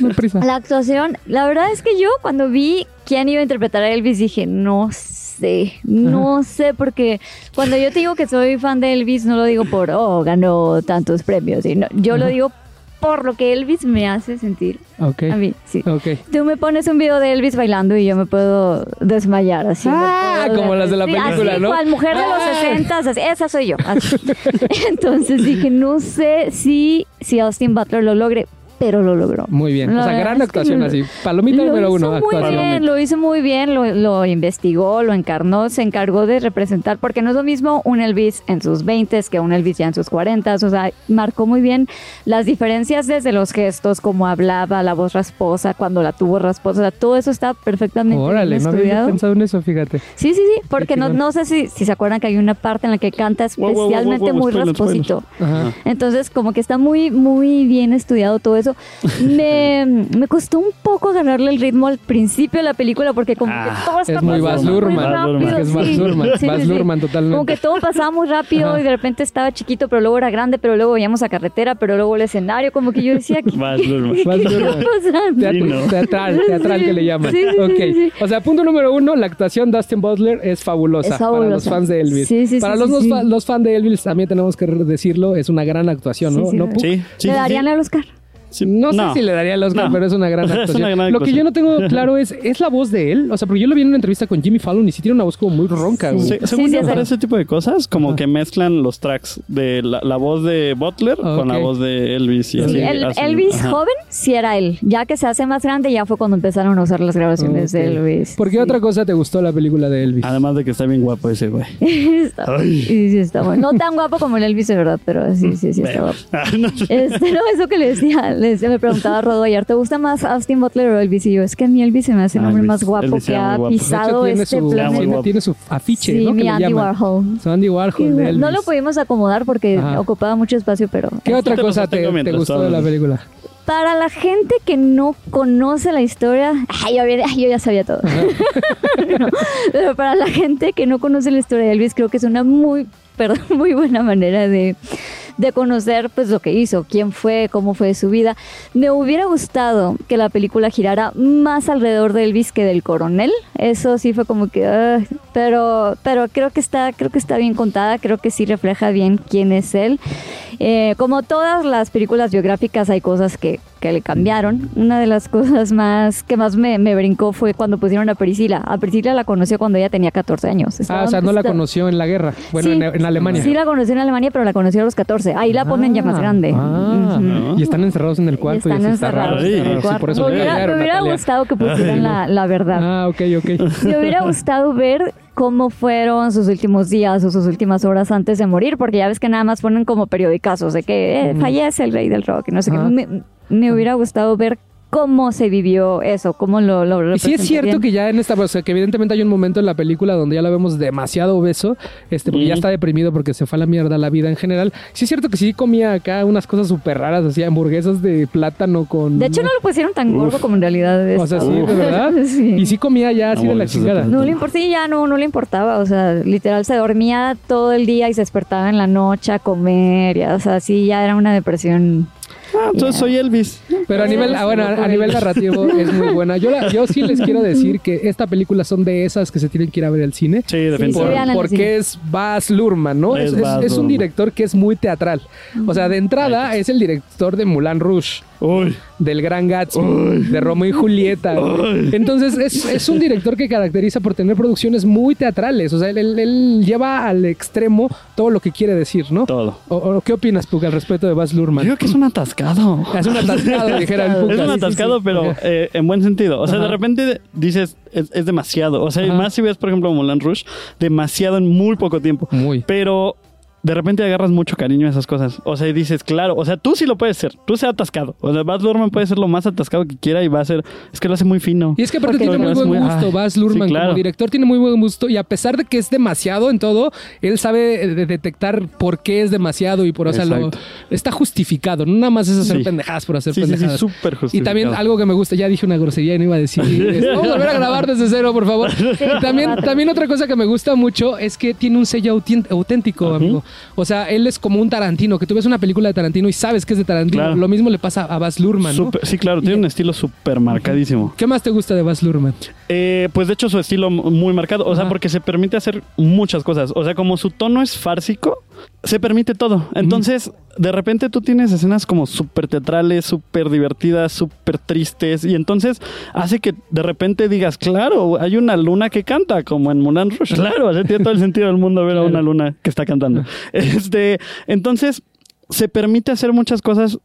no prisa. la actuación, la verdad es que yo cuando vi quién iba a interpretar a Elvis dije, no sé, no sé, porque cuando yo te digo que soy fan de Elvis, no lo digo por, oh, ganó tantos premios, sino yo lo digo por lo que Elvis me hace sentir Ok, a mí, sí. ok. Tú me pones un video de Elvis bailando y yo me puedo desmayar así. Ah, puedo como las de la sí, película, así, ¿no? cual mujer de los Ah. 60, así, esa soy yo. así. Entonces dije, no sé si, si Austin Butler lo logre, pero lo logró. Muy bien. La o sea, gran actuación así. Palomita lo número uno. muy actuación. bien, lo hizo muy bien, lo, lo investigó, lo encarnó, se encargó de representar, porque no es lo mismo un Elvis en sus 20 que un Elvis ya en sus 40, o sea, marcó muy bien las diferencias desde los gestos, como hablaba, la voz rasposa, cuando la tuvo rasposa, o sea, todo eso está perfectamente Órale, no había estudiado. pensado en eso, fíjate. Sí, sí, sí, porque no, no sé si, si se acuerdan que hay una parte en la que canta Wow, wow, wow, especialmente wow, muy spoiler, rasposito. Entonces, como que está muy, muy bien estudiado todo eso. Eso. Me, me costó un poco ganarle el ritmo al principio de la película porque como Ah, que todo está Es muy Baz Luhrmann. Es que Baz sí. Luhrmann. Sí, Baz sí, totalmente. Como que todo pasaba muy rápido Ajá. y de repente estaba chiquito, pero luego era grande, pero luego veíamos a carretera, pero luego el escenario, como que yo decía, ¿qué, Baz Luhrmann. Baz ¿qué está Luhrmann. pasando? Teatro- Sí, ¿no? Teatral, teatral que le llaman. Sí, sí, sí, ok. sí. O sea, punto número uno, la actuación de Dustin Butler es fabulosa, Es para los fabulosa. fans de Elvis. Sí, sí, para sí, los, los fans de Elvis también tenemos que decirlo, es una gran actuación, ¿no? Sí, sí, ¿No, sí. Puck? Sí, sí, sí, ¿Le darían el Oscar? Sí, No sé si le daría el Oscar, No. pero es una gran Es una actuación. gran Lo que yo no tengo claro es, ¿es la voz de él? O sea, porque yo lo vi en una entrevista con Jimmy Fallon y sí tiene una voz como muy ronca, güey. Sí, según sí, yo, para ese tipo de cosas, como que mezclan los tracks de la, la voz de Butler con la voz de Elvis y Sí, así. El- hacen- Elvis ajá. joven, sí era él. Ya que se hace más grande, ya fue cuando empezaron a usar las grabaciones de. Elvis. ¿Por qué Sí. otra cosa te gustó la película de Elvis? Además de que está bien guapo ese güey. Está- Ay. sí, sí, está bueno. No tan guapo como el Elvis, de verdad, pero sí, sí, sí, está guapo. Ah, no. Este, no, eso que le decía, le decía, me preguntaba a Rodo ayer, ¿te gusta más Austin Butler o Elvis? Y yo, es que a mí Elvis se me hace el Ah, hombre más guapo Elvis que ha pisado tiene este su, muy tiene, su afiche, Sí, ¿no? Mi Andy. Warhol. Su Andy Warhol de Elvis. No lo pudimos acomodar porque Ajá. ocupaba mucho espacio, pero... ¿Qué otra cosa te, gustó de la película? Para la gente que no conoce la historia, ay, yo, había- ay, yo ya sabía todo. No, pero para la gente que no conoce la historia de Elvis, creo que es una muy, perdón, muy buena manera de, de conocer pues lo que hizo, quién fue, cómo fue su vida. Me hubiera gustado que la película girara más alrededor de Elvis que del coronel. Eso sí fue como que, ah, pero, pero creo que está, creo que está bien contada, creo que sí refleja bien quién es él. Eh, como todas las películas biográficas hay cosas que, que le cambiaron. Una de las cosas más que más me, me brincó fue cuando pusieron a Priscila. A Priscila la conoció cuando ella tenía 14 años. Ah, Estaba- o sea, no la conoció en la guerra. Bueno, Sí. en, en Alemania. Sí la conoció en Alemania, pero la conoció a los 14. Ahí la ponen ya más Ah, grande. ah, Ujú. Y están encerrados en el Y cuarto. están y así está encerrados raro, en el raro. Sí, cuarto. por eso me hubiera, me hubiera gustado que pusieran la, la verdad. Ah, ok, ok. Me hubiera gustado ver cómo fueron sus últimos días o sus últimas horas antes de morir, porque ya ves que nada más ponen como periodicazos de que eh, fallece el rey del rock y no sé qué. Me hubiera gustado ver cómo se vivió eso, cómo lo, lo Y sí es cierto que ya en esta, o sea, que evidentemente hay un momento en la película donde ya la vemos demasiado obeso, este, porque ya está deprimido porque se fue a la mierda la vida en general. Sí es cierto que sí comía acá unas cosas súper raras, así hamburguesas de plátano con... De hecho, no lo pusieron tan gordo como en realidad es. O sea, sí, de verdad. Sí. Y sí comía ya así de la chingada. No le importaba, sí, ya no, no le importaba, o sea, literal se dormía todo el día y se despertaba en la noche a comer, ya, o sea, sí, ya era una depresión. Ah, entonces soy Elvis. Pero a nivel, ah, bueno, a, nivel narrativo es muy buena. Yo, la- yo sí les quiero decir que esta película son de esas que se tienen que ir a ver al cine. Sí, definitivamente. porque es Baz Luhrmann, ¿no? Es, Es es- Baz es un director que es muy teatral. O sea, de entrada es el director de Moulin Rouge. Uy. del Gran Gatsby, de Romeo y Julieta. Entonces es, es un director que caracteriza por tener producciones muy teatrales. O sea, él, él- él lleva al extremo todo lo que quiere decir, ¿no? Todo. O, o ¿Qué opinas, Puga, al respecto de Baz Yo Luhrmann? creo que es un atascado. Es un atascado, dijera el Es Puga. Es un Sí, sí, atascado, sí. pero eh, en buen sentido. O sea, de repente dices, es, es demasiado. O sea, Ajá. más si ves, por ejemplo, Moulin Rouge, demasiado en muy poco tiempo. Muy. Pero de repente agarras mucho cariño a esas cosas. O sea, y dices, claro, o sea, tú sí lo puedes ser. Tú sea atascado. O sea, Baz Luhrmann puede ser lo más atascado que quiera y va a ser... Es que lo hace muy fino. Y es que aparte tiene muy buen muy- gusto, Baz Luhrmann sí, claro. como director tiene muy buen gusto y a pesar de que es demasiado en todo, él sabe eh, de- detectar por qué es demasiado y por, o sea, lo, está justificado, no nada más es hacer Sí. pendejadas por hacer Sí, sí, sí, pendejadas. súper y justificado. también algo que me gusta, ya dije una grosería y no iba a decir, es, vamos a volver a grabar desde cero, por favor. Y también, también otra cosa que me gusta mucho es que tiene un sello auténtico, Ujú. amigo. O sea, él es como un Tarantino, que tú ves una película de Tarantino y sabes que es de Tarantino. Claro. Lo mismo le pasa a Baz Luhrmann, ¿no? Sí, claro, tiene un estilo súper marcadísimo. ¿Qué más te gusta de Baz Luhrmann? Eh, pues de hecho su estilo muy marcado, o sea, porque se permite hacer muchas cosas. O sea, como su tono es fársico, se permite todo. Entonces, de repente tú tienes escenas como súper teatrales, súper divertidas, súper tristes, y entonces hace que de repente digas, claro, hay una luna que canta, como en Moulin Rouge. Claro, tiene todo el sentido del mundo ver a una luna que está cantando. Este, entonces, se permite hacer muchas cosas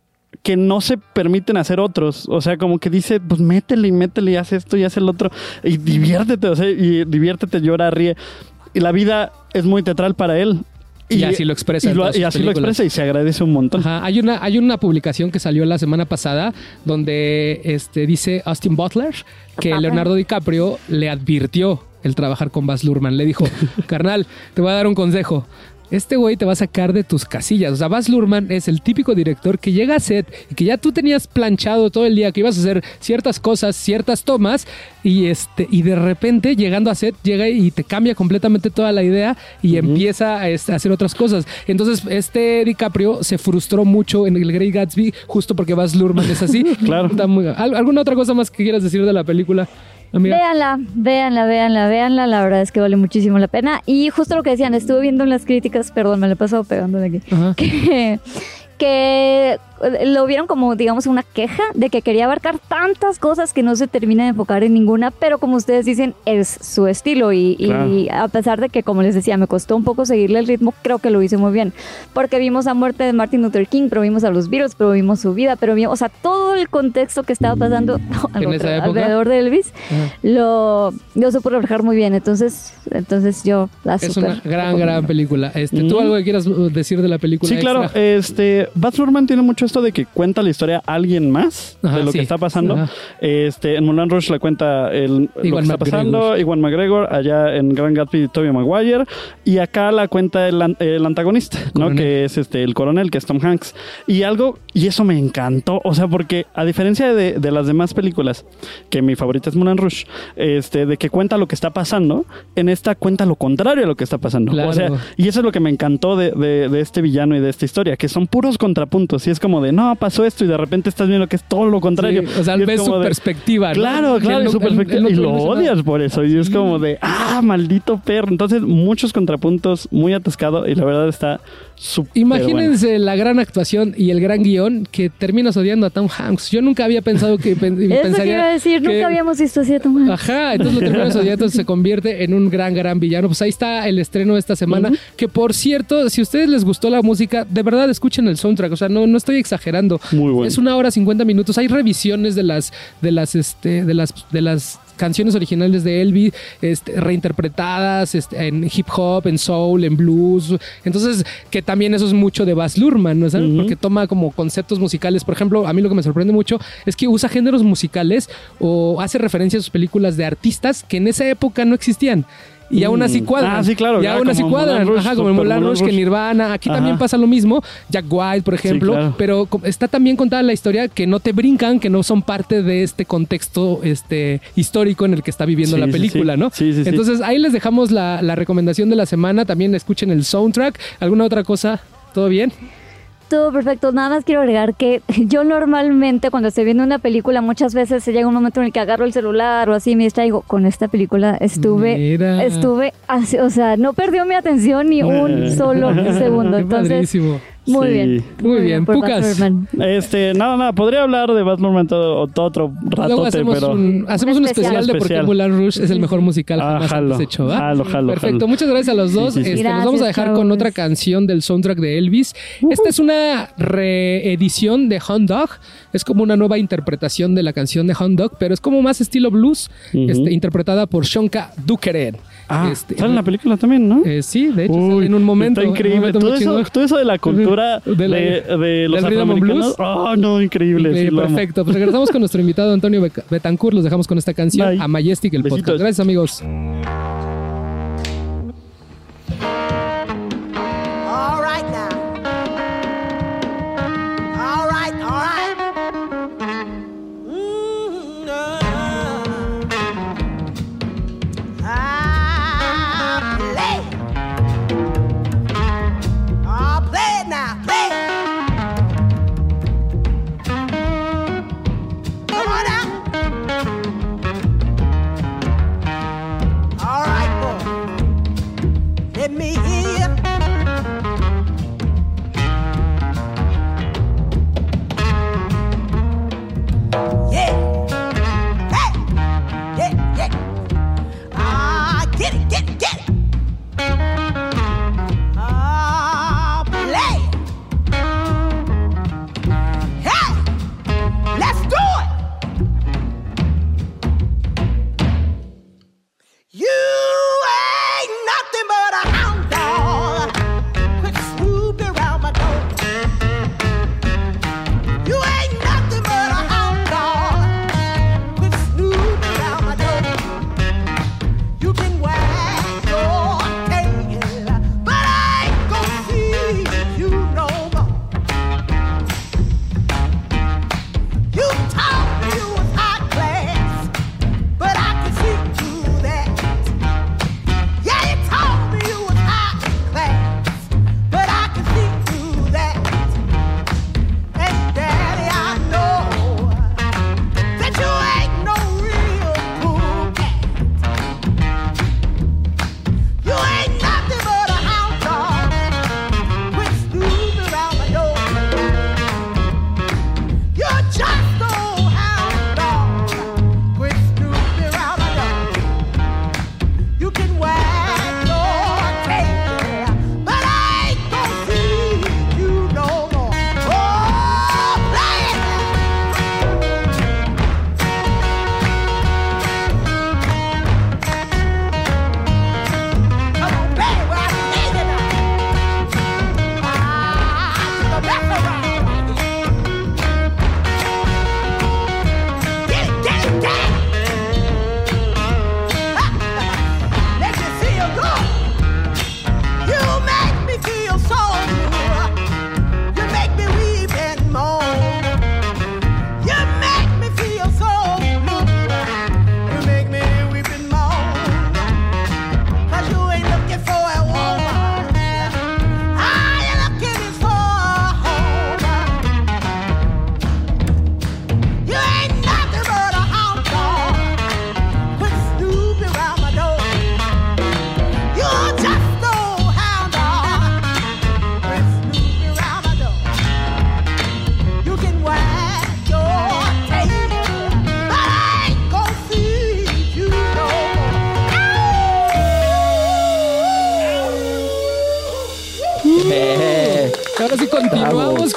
que no se permiten hacer otros. O sea, como que dice, pues métele y métele y haz esto y haz el otro. Y diviértete, o sea, y diviértete, llora, ríe. Y la vida es muy teatral para él. Y así lo expresa Y, en lo- todas y sus así lo expresa y se agradece un montón. Ajá, hay una, hay una publicación que salió la semana pasada donde este, dice Austin Butler que Leonardo DiCaprio le advirtió el trabajar con Baz Luhrmann. Le dijo, carnal, te voy a dar un consejo. Este güey te va a sacar de tus casillas. O sea, Baz Luhrmann es el típico director que llega a set y que ya tú tenías planchado todo el día que ibas a hacer ciertas cosas, ciertas tomas y este y de repente llegando a set llega y te cambia completamente toda la idea y empieza a, a hacer otras cosas. Entonces, este DiCaprio se frustró mucho en el Great Gatsby justo porque Baz Luhrmann es así. Claro. Está muy- ¿Al- ¿Alguna otra cosa más que quieras decir de la película? Amiga? Véanla, véanla, véanla, véanla. La verdad es que vale muchísimo la pena. Y justo lo que decían, estuve viendo en las críticas, perdón, me lo he pasado pegando de aquí, Ajá. que, que lo vieron como, digamos, una queja de que quería abarcar tantas cosas que no se termina de enfocar en ninguna, pero como ustedes dicen, es su estilo. Y, y a pesar de que, como les decía, me costó un poco seguirle el ritmo, creo que lo hice muy bien. Porque vimos la muerte de Martin Luther King, pero vimos a los Beatles, pero vimos su vida, pero vimos, o sea, todo el contexto que estaba pasando ¿En esa época? alrededor de Elvis Ajá. lo, lo supo reflejar muy bien. Entonces, entonces yo la Es super una gran, gran película. Este, ¿Tú Mm. algo que quieras uh, decir de la película? Sí, claro. extra? Este, Baz Luhrmann tiene mucho esto de que cuenta la historia a alguien más Ajá, de lo sí. que está pasando. Ajá. Este, en Moulin Rouge la cuenta el, lo que está McGregor. pasando, Iwan McGregor, allá en Grand Gatsby, Tobey Maguire, y acá la cuenta el, el antagonista, ¿no? Que es este el coronel, que es Tom Hanks. Y algo, y eso me encantó, o sea, porque a diferencia de, de las demás películas, que mi favorita es Moulin Rouge, este, de que cuenta lo que está pasando, en esta cuenta lo contrario a lo que está pasando. Claro. O sea, y eso es lo que me encantó de, de- de este villano y de esta historia, que son puros contrapuntos. Y es como de, no, pasó esto y de repente estás viendo que es todo lo contrario. Sí, o sea, ves su de- perspectiva. ¿no? Claro, claro, su perspectiva. y lo odias por eso. Y es como de, ah, maldito perro. Entonces, muchos contrapuntos, muy atascado. Y la verdad está Imagínense la gran actuación y el gran guion que terminas odiando a Tom Hanks. Yo nunca había pensado que Eso que iba a decir, que- nunca habíamos visto así a Tom Hanks. Ajá, entonces lo terminas odiando, entonces se convierte en un gran, gran villano. Pues ahí está el estreno de esta semana. Que por cierto, si a ustedes les gustó la música, de verdad escuchen el soundtrack. O sea, no, no estoy exagerando. Muy bueno. Es una hora 50 minutos. Hay revisiones de las, de las, este, de las, de las canciones originales de Elvis, este, reinterpretadas este, en hip hop, en soul, en blues. Entonces, que también eso es mucho de Baz Luhrmann, ¿no? Porque toma como conceptos musicales. Por ejemplo, a mí lo que me sorprende mucho es que usa géneros musicales o hace referencia a sus películas de artistas que en esa época no existían. Y aún así Mm. cuadran. Ah, sí, claro, Y ya, aún así cuadran. Ajá, como en Moulin Moulin Rouge, que. Nirvana. Aquí Ajá. también pasa lo mismo. Jack White, por ejemplo. claro. Pero está también contada la historia que no te brincan, que no son parte de este contexto este, histórico en el que está viviendo Sí, la película, sí. ¿no? Sí, sí, sí. Entonces ahí les dejamos la, la recomendación de la semana. También escuchen el soundtrack. ¿Alguna otra cosa? ¿Todo bien? Todo perfecto. Nada más quiero agregar que yo normalmente cuando estoy viendo una película muchas veces se llega un momento en el que agarro el celular o así y me distraigo. Con esta película estuve, Mira. estuve, así, o sea, no perdió mi atención ni un solo segundo. Qué Entonces, padrísimo. Muy Sí. bien. Muy bien. por Pucas. Este, nada, nada, podría hablar de Luhrmann todo, todo otro Luego ratote, hacemos pero... un, hacemos un Un especial, especial. de por qué Especial. Moulin Rouge es el mejor musical Ah, jamás jalo. antes hecho. ¿va? Jalo, jalo, Perfecto, jalo. muchas gracias a los dos. Sí, sí, sí. Este, nos vamos a dejar con otra canción del soundtrack de Elvis. Esta es una reedición de Hound Dog. Es como una nueva interpretación de la canción de Hound Dog, pero es como más estilo blues, Ujú. este, interpretada por Shonka Dukeren. Ah, Este, sale en la película también, ¿no? eh, sí, de hecho, Uy, en un momento. Está increíble. momento Todo eso, todo eso de la cultura De de, la- de los rhythm and afroamericanos. blues. Oh, no, increíble. Sí, perfecto. Pues regresamos con nuestro invitado Antonio Betancourt. Los dejamos con esta canción Bye. a Majestic, el Besitos. podcast. Gracias, amigos.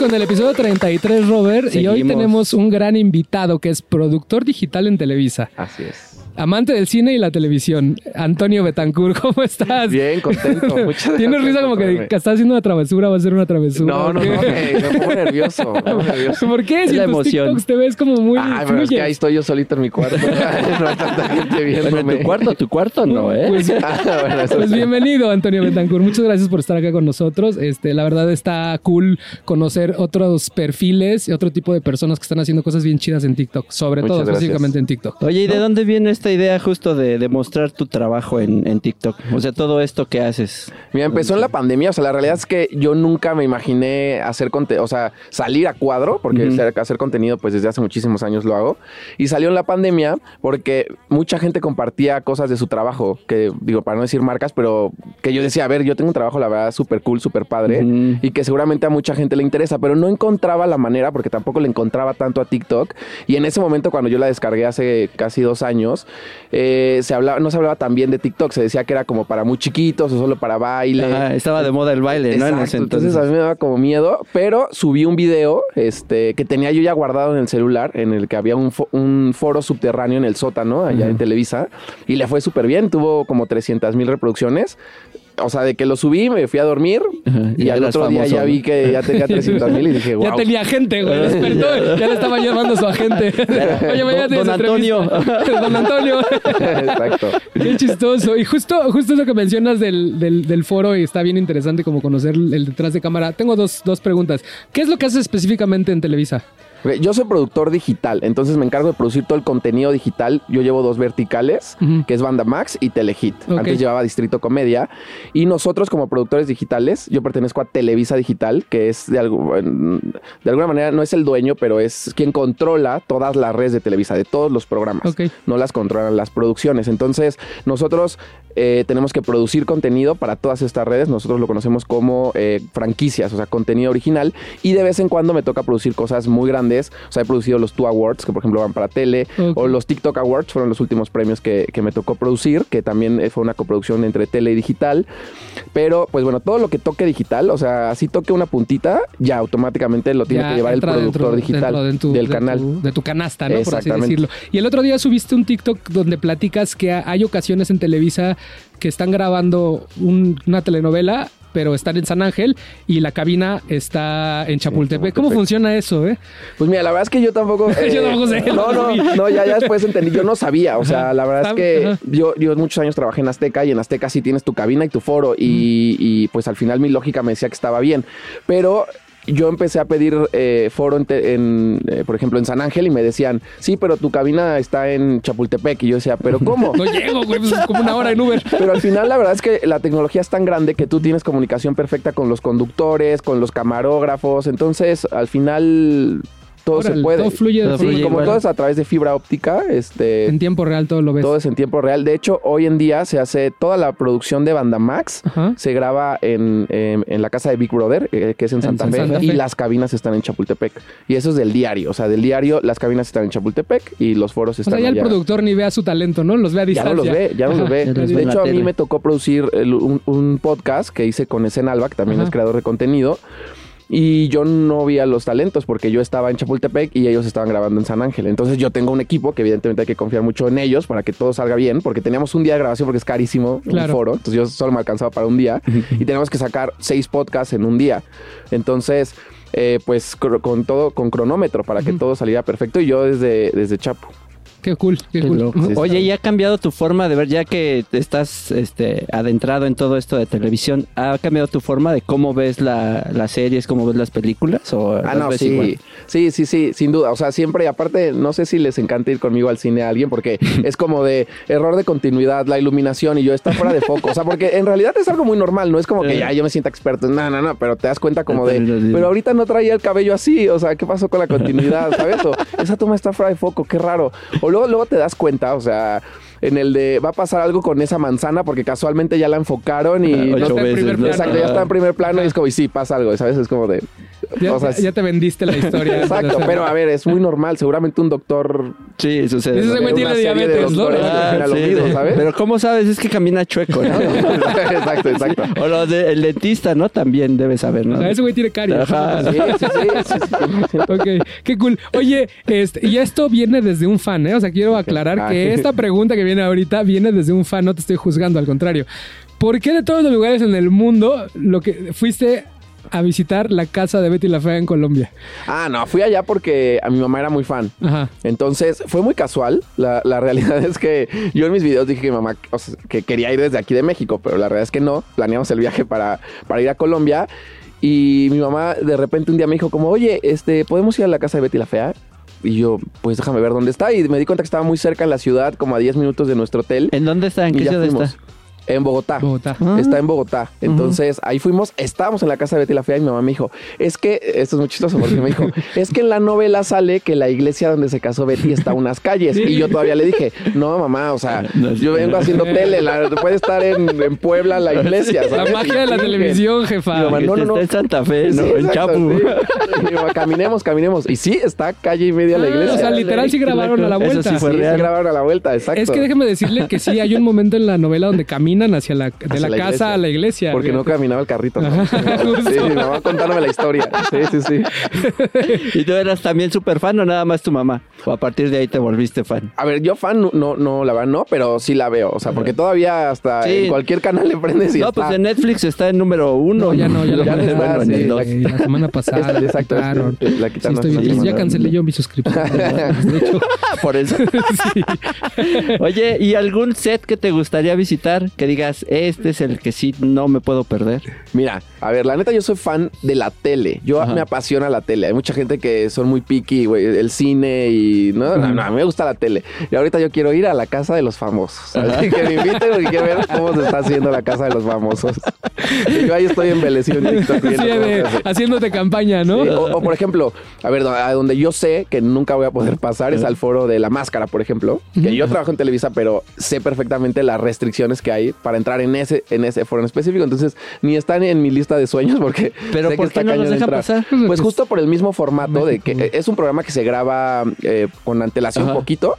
Con el episodio 33, Robert, y hoy tenemos un gran invitado que es productor digital en Televisa, Así es. Amante del cine y la televisión, Antonio Betancourt, ¿cómo estás? Bien, contento. Muchas Tienes gracias risa como que, que estás haciendo una travesura, va a ser una travesura. No, no, ¿o no, qué? me, me pongo nervioso. me pongo nervioso. ¿Por qué? Es Si la en tus emoción. TikToks te ves como muy Ay, pero es que ahí estoy yo solito en mi cuarto. no hay tanta gente bueno, viéndome. tu cuarto, tu cuarto no, ¿eh? Pues, Ah, bueno, Pues bienvenido, Antonio Betancourt. Muchas gracias por estar acá con nosotros. Este, la verdad está cool conocer otros perfiles y otro tipo de personas que están haciendo cosas bien chidas en TikTok, sobre Muchas todo gracias. específicamente en TikTok. Oye, ¿y de dónde viene esta idea justo de, de mostrar tu trabajo en, en TikTok? O sea, todo esto que haces. Mira, empezó en la pandemia, o sea, la realidad es que yo nunca me imaginé hacer contenido, o sea, salir a cuadro, porque hacer- hacer contenido, pues desde hace muchísimos años lo hago. Y salió en la pandemia porque mucha gente compartía cosas de su trabajo, que digo, para no decir marcas, pero que yo decía, a ver, yo tengo un trabajo, la verdad, súper cool, súper padre, y que seguramente a mucha gente le interesa, pero no encontraba la manera, porque tampoco le encontraba tanto a TikTok. Y en ese momento, cuando yo la descargué hace casi dos años, eh, se hablaba, no se hablaba tan bien de TikTok, se decía que era como para muy chiquitos o solo para baile. Ajá, estaba de moda el baile, ¿no? En ese Exacto, entonces a mí me daba como miedo, pero subí un video este, que tenía yo ya guardado en el celular, en el que había un, fo- un foro subterráneo en el sótano, allá en Televisa, y le fue súper bien, tuvo como 300 mil reproducciones. O sea, de que lo subí, me fui a dormir Ajá, y, y ya al otro día ya vi que ya tenía 300 mil y dije, wow. Ya tenía gente, güey. Despertó, ya le estaba llamando a su agente. Oye, mañana Don- don Antonio. Don Antonio. Exacto. Qué chistoso. Y justo, justo eso que mencionas del, del, del foro y está bien interesante como conocer el detrás de cámara. Tengo dos, dos preguntas. ¿Qué es lo que haces específicamente en Televisa? Yo soy productor digital, entonces me encargo de producir todo el contenido digital. Yo llevo dos verticales, que es Banda Max y Telehit. Antes llevaba Distrito Comedia. Y nosotros como productores digitales, yo pertenezco a Televisa Digital, que es de, algo, de alguna manera, no es el dueño, pero es quien controla todas las redes de Televisa, de todos los programas. No las controlan las producciones. Entonces, nosotros eh, tenemos que producir contenido para todas estas redes. Nosotros lo conocemos como eh, franquicias, o sea, contenido original. Y de vez en cuando me toca producir cosas muy grandes. O sea, he producido los Two Awards, que por ejemplo van para tele, o los TikTok Awards, fueron los últimos premios que, que me tocó producir, que también eh, fue una coproducción entre tele y digital. Pero, pues bueno, todo lo que toque digital, o sea, así toque una puntita, ya automáticamente lo tiene Ya que llevar el productor dentro- digital dentro de tu- del de canal. tu- de tu canasta, ¿no? Por así decirlo. Y el otro día subiste un TikTok donde platicas que hay ocasiones en Televisa que están grabando un- una telenovela, pero están en San Ángel y la cabina está en Chapultepec. ¿Cómo funciona eso, eh? Pues mira, la verdad es que yo tampoco. eh, Yo tampoco sé, No, no no, ya, ya después entendí. Yo no sabía. O sea, Ajá. la verdad es que ajá. yo, yo muchos años trabajé en Azteca y en Azteca sí tienes tu cabina y tu foro. Y, y, pues al final mi lógica me decía que estaba bien. Pero. Yo empecé a pedir eh, foro, en, eh, por ejemplo, en San Ángel y me decían, sí, pero tu cabina está en Chapultepec. Y yo decía, ¿pero cómo? No llego, güey, pues es como una hora en Uber. Pero al final la verdad es que la tecnología es tan grande que tú tienes comunicación perfecta con los conductores, con los camarógrafos. Entonces, al final todo Órale, se puede. todo fluye de Todo Sí, fluye como igual. todo es a través de fibra óptica, este, En tiempo real todo lo ves. todo es en tiempo real. De hecho, hoy en día se hace toda la producción de Banda Max. Ajá. Se graba en, en- en la casa de Big Brother, eh, que es en Santa, En Fe, Santa y Fe. las cabinas están en Chapultepec. Y eso es del diario, o sea, del diario las cabinas están en Chapultepec y los foros O están sea, ya el productor ni vea su talento, ¿no? Los ve a Ya distancia. no los ve, ya no Ajá. los ve. Ya los ve De hecho, a mí me tocó producir el- un, un podcast que hice con Esen Alba, que también Ajá. es creador de contenido. Y yo no vi a los talentos porque yo estaba en Chapultepec y ellos estaban grabando en San Ángel. Entonces yo tengo un equipo que evidentemente hay que confiar mucho en ellos para que todo salga bien, porque teníamos un día de grabación porque es carísimo Claro. un foro. Entonces yo solo me alcanzaba para un día y tenemos que sacar seis podcasts en un día. Entonces, eh, pues con todo, con cronómetro para que todo saliera perfecto y yo desde, desde Chapo. Qué cool, qué, cool. Oye. ¿y ha cambiado tu forma de ver ya que estás este, adentrado en todo esto de televisión? ¿Ha cambiado tu forma de cómo ves la- las series, cómo ves las películas? ¿O Ah, no, sí. igual? Sí, sí, sí, sin duda. O sea, siempre, aparte, no sé si les encanta ir conmigo al cine a alguien porque es como de error de continuidad, la iluminación y yo está fuera de foco. O sea, porque en realidad es algo muy normal, no es como que ya yo me sienta experto. No, no, no, pero te das cuenta como de, pero ahorita no traía el cabello así. O sea, ¿qué pasó con la continuidad? ¿Sabes? O esa toma está fuera de foco, qué raro. O luego, luego te das cuenta, o sea, en el de va a pasar algo con esa manzana porque casualmente ya la enfocaron y Ocho no está en veces, primer ¿no? plano. Exacto, ya está en primer plano y es como, y sí, pasa algo, ¿sabes? Es como de... Ya, O sea, ya te vendiste la historia. Exacto, pero a ver, es muy normal. Seguramente un doctor Sí, sucede. Ese güey tiene diabetes, ¿no? Ah. Pero ¿cómo sabes? Es que camina chueco, ¿no? exacto, exacto. o lo de- el dentista, ¿no? También debe saber, ¿no? O sea, ese güey tiene caries. Ajá. Sí, sí, sí, sí, sí. Ok, qué cool. Oye, este, y esto viene desde un fan, ¿eh? O sea, quiero aclarar Ah, que sí. esta pregunta que viene ahorita viene desde un fan, no te estoy juzgando, al contrario. ¿Por qué de todos los lugares en el mundo lo que fuiste a visitar la casa de Betty la Fea en Colombia? Ah, no, fui allá porque a mi mamá era muy fan. Ajá. Entonces fue muy casual. La, la realidad es que yo en mis videos dije que mi mamá o sea, que quería ir desde aquí de México, pero la realidad es que no. Planeamos el viaje para, para ir a Colombia. Y mi mamá de repente un día me dijo como, oye, este, ¿podemos ir a la casa de Betty la Fea? Y yo, pues déjame ver dónde está. Y me di cuenta que estaba muy cerca en la ciudad, como a 10 minutos de nuestro hotel. ¿En dónde está? ¿En qué ciudad fuimos. está? En Bogotá. Bogotá. Ah. Está en Bogotá. Entonces ahí fuimos, estábamos en la casa de Betty la Fea y mi mamá me dijo, es que, esto es muy chistoso porque me dijo, es que en la novela sale que la iglesia donde se casó Betty está a unas calles. Y yo todavía le dije, no mamá, o sea, yo vengo haciendo tele, la- puede estar en, en Puebla la iglesia. La magia de la sí, televisión, jefa. Mi mamá, no, no, no. Está en Santa Fe, ¿no? Sí, en exacto, Chapu. sí. Mi mamá, caminemos, caminemos. Y sí, está calle y media la Ah, iglesia. o sea, literal sí grabaron a la Eso vuelta. sí fue Sí, se real. grabaron a la vuelta, exacto. Es que déjeme decirle que sí, hay un momento en la novela donde caminan hacia la, de Hacia la, la casa iglesia. a la iglesia. Porque no caminaba el carrito. ¿no? Ajá. Sí, mi mamá contándome la historia. Sí, sí, sí. ¿Y tú eras también súper fan o nada más tu mamá? ¿O a partir de ahí te volviste fan? A ver, yo fan no, no, no, la verdad no, pero sí la veo. O sea, porque todavía hasta Sí. en cualquier canal le prendes y no, está. pues en Netflix está en número uno. No, ya no, ya, Ya no. no está, bueno, en sí. el dos. Eh, La semana pasada la exacto, quitaron. la Sí, quitaron estoy ya cancelé yo mi suscripción. De hecho, Por eso. sí. Oye, ¿y algún set que te gustaría visitar? Que digas, este es el que sí no me puedo perder. Mira, a ver, la neta yo soy fan de la tele. Yo Ajá. me apasiona la tele. Hay mucha gente que son muy picky, güey, el cine y no, no, no, a mí me gusta la tele. Y ahorita yo quiero ir a la casa de los famosos. Así que me inviten porque quiero ver cómo se está haciendo la casa de los famosos. Y yo ahí estoy embelecido en TikTok Sí, de- haciéndote campaña, ¿no? Sí, o, o, por ejemplo, a ver, a donde yo sé que nunca voy a poder pasar es al foro de la máscara, por ejemplo. Que yo trabajo en Televisa, pero sé perfectamente las restricciones que hay para entrar en ese, en ese foro en específico. Entonces, ni están en mi lista de sueños porque. Pero sé ¿por que está qué no entrar. pasar? Pues justo por el mismo formato de que es un programa que se graba eh, con antelación un poquito.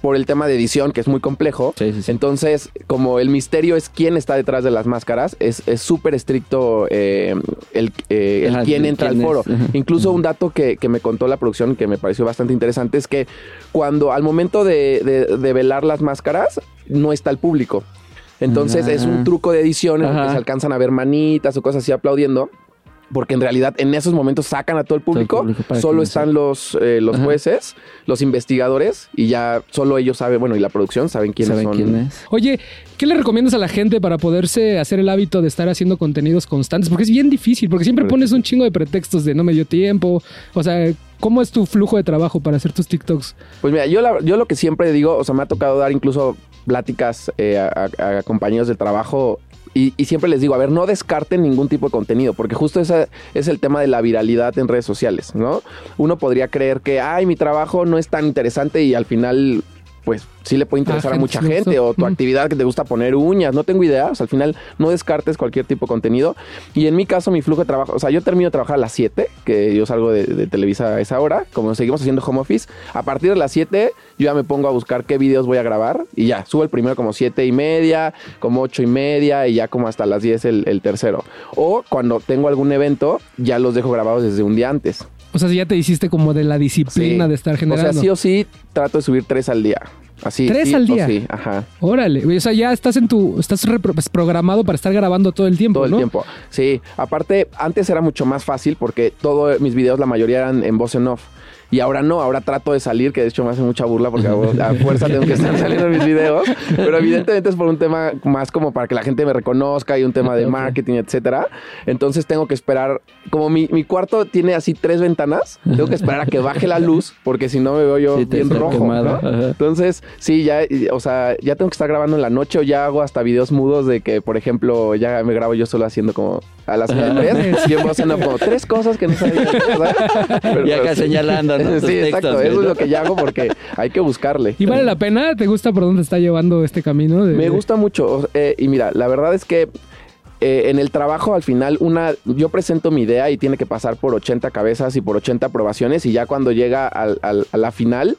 Por el tema de edición, que es muy complejo. Sí, sí, sí. Entonces, como el misterio es quién está detrás de las máscaras, es es súper estricto eh, el, eh, el Ajá, quién entra quién al foro. es. Incluso un dato que, que me contó la producción que me pareció bastante interesante es que cuando al momento de, de- de velar las máscaras no está el público. Entonces Ah. es un truco de edición en el que se alcanzan a ver manitas o cosas así aplaudiendo. Porque en realidad en esos momentos sacan a todo el público, solo están los, eh, los jueces, los investigadores y ya solo ellos saben, bueno, y la producción saben quiénes ¿Saben son. quién es? Oye, ¿qué le recomiendas a la gente para poderse hacer el hábito de estar haciendo contenidos constantes? Porque es bien difícil, porque siempre pones un chingo de pretextos de no me dio tiempo. O sea, ¿cómo es tu flujo de trabajo para hacer tus TikToks? Pues mira, yo, la- yo lo que siempre digo, o sea, me ha tocado dar incluso pláticas eh, a, compañeros de trabajo y, y siempre les digo, a ver, no descarten ningún tipo de contenido, porque justo ese es el tema de la viralidad en redes sociales, ¿no? Uno podría creer que, ay, mi trabajo no es tan interesante y al final... Pues sí le puede interesar Ah, a mucha gente, o tu Mm. actividad que te gusta poner uñas, no tengo idea. O sea, al final no descartes cualquier tipo de contenido. Y en mi caso, mi flujo de trabajo, o sea, yo termino de trabajar a las 7, que yo salgo de, de Televisa a esa hora, como seguimos haciendo home office. A partir de las 7, yo ya me pongo a buscar qué videos voy a grabar y ya, subo el primero como 7 y media, como 8 y media y ya como hasta las 10 el, el tercero. O cuando tengo algún evento, ya los dejo grabados desde un día antes. O sea, si ya te hiciste como de la disciplina Sí. de estar generando. O sea, sí o sí, trato de subir 3 al día. Así. ¿Tres sí al día? Sí, ajá. Órale, o sea, ya estás en tu, estás pues, programado para estar grabando todo el tiempo, Todo el ¿no? tiempo. Sí, aparte, antes era mucho más fácil porque todos mis videos, la mayoría eran en voz en off. Y ahora no, ahora trato de salir, que de hecho me hace mucha burla porque a fuerza tengo que estar saliendo en mis videos. Pero evidentemente es por un tema más como para que la gente me reconozca y un tema de marketing, etcétera. Entonces tengo que esperar, como mi, mi cuarto tiene así tres ventanas, tengo que esperar a que baje la luz porque si no me veo yo Sí, bien rojo. ¿no? Entonces, sí, ya, o sea, ya tengo que estar grabando en la noche o ya hago hasta videos mudos de que, por ejemplo, ya me grabo yo solo haciendo como a las tres y en voz en off como tres cosas que no sabía. ¿sabes? Pero- Y acá pero sí. Sí, exacto. textos, Eso es lo que ya hago porque hay que buscarle. ¿Y vale la pena? ¿Te gusta por dónde está llevando este camino? de- Me gusta mucho. eh, y mira, la verdad es que eh, en el trabajo al final una yo presento mi idea y tiene que pasar por 80 cabezas y por 80 aprobaciones y ya cuando llega al- al- a la final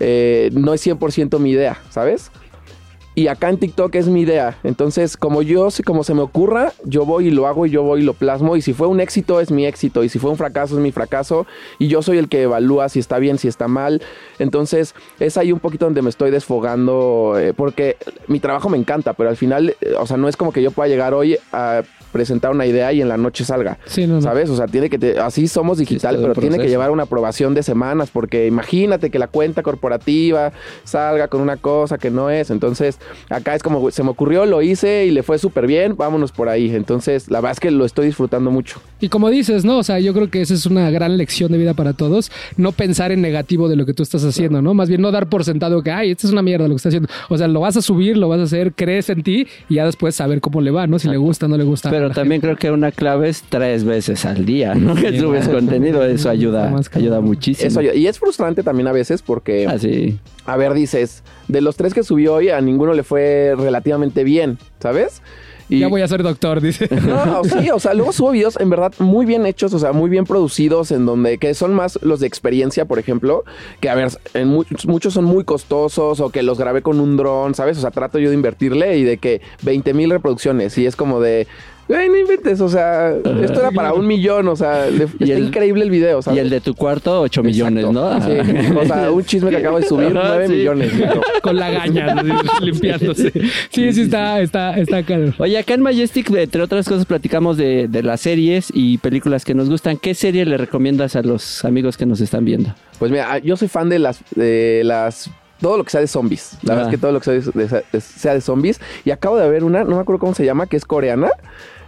eh, no es 100% mi idea, ¿sabes? Y acá en TikTok es mi idea. Entonces, como yo, como se me ocurra, yo voy y lo hago y yo voy y lo plasmo. Y si fue un éxito, es mi éxito. Y si fue un fracaso, es mi fracaso. Y yo soy el que evalúa si está bien, si está mal. Entonces, es ahí un poquito donde me estoy desfogando. eh, porque mi trabajo me encanta, pero al final, eh, o sea, no es como que yo pueda llegar hoy a presentar una idea y en la noche salga. Sí, no, no. ¿Sabes? O sea, tiene que te- así somos digital, pero tiene que llevar una aprobación de semanas, porque imagínate que la cuenta corporativa salga con una cosa que no es. Entonces, acá es como se me ocurrió, lo hice y le fue súper bien, vámonos por ahí. Entonces, la verdad es que lo estoy disfrutando mucho. Y como dices, ¿no? O sea, yo creo que esa es una gran lección de vida para todos. No pensar en negativo de lo que tú estás haciendo, ¿no? Más bien no dar por sentado que, ay, esto es una mierda lo que estás haciendo. O sea, lo vas a subir, lo vas a hacer, crees en ti y ya después saber cómo le va, ¿no? Si le gusta, no le gusta. Pero la también creo que una clave es tres veces al día, ¿no? Que subes contenido, eso ayuda, ayuda muchísimo. Eso, y es frustrante también a veces porque, Ah, sí. a ver, dices, de los tres que subió hoy, a ninguno le fue relativamente bien, ¿sabes? Y, Ya voy a ser doctor, dice. No, sí, o sea, luego subo videos en verdad muy bien hechos, o sea, muy bien producidos, en donde que son más los de experiencia, por ejemplo, que a ver, en muchos, muchos son muy costosos o que los grabé con un dron, ¿sabes? O sea, trato yo de invertirle y de que 20 mil reproducciones y es como de, güey, no inventes, o sea, esto era para un millón, o sea, le- Y está el- increíble el video, ¿sabes? Y el de tu cuarto, 8 millones, ¿no? Sí, o sea, un chisme que acabo de subir, Ajá, 9 sí. millones. ¿no? Con la gaña, limpiándose. Sí, sí, está, está, está caro. Oye, acá en Majestic, entre otras cosas, platicamos de, de las series y películas que nos gustan. ¿Qué serie le recomiendas a los amigos que nos están viendo? Pues mira, yo soy fan de las, de las todo lo que sea de zombies. La verdad Ah. es que todo lo que sea de, de- sea de zombies. Y acabo de ver una, no me acuerdo cómo se llama, que es coreana.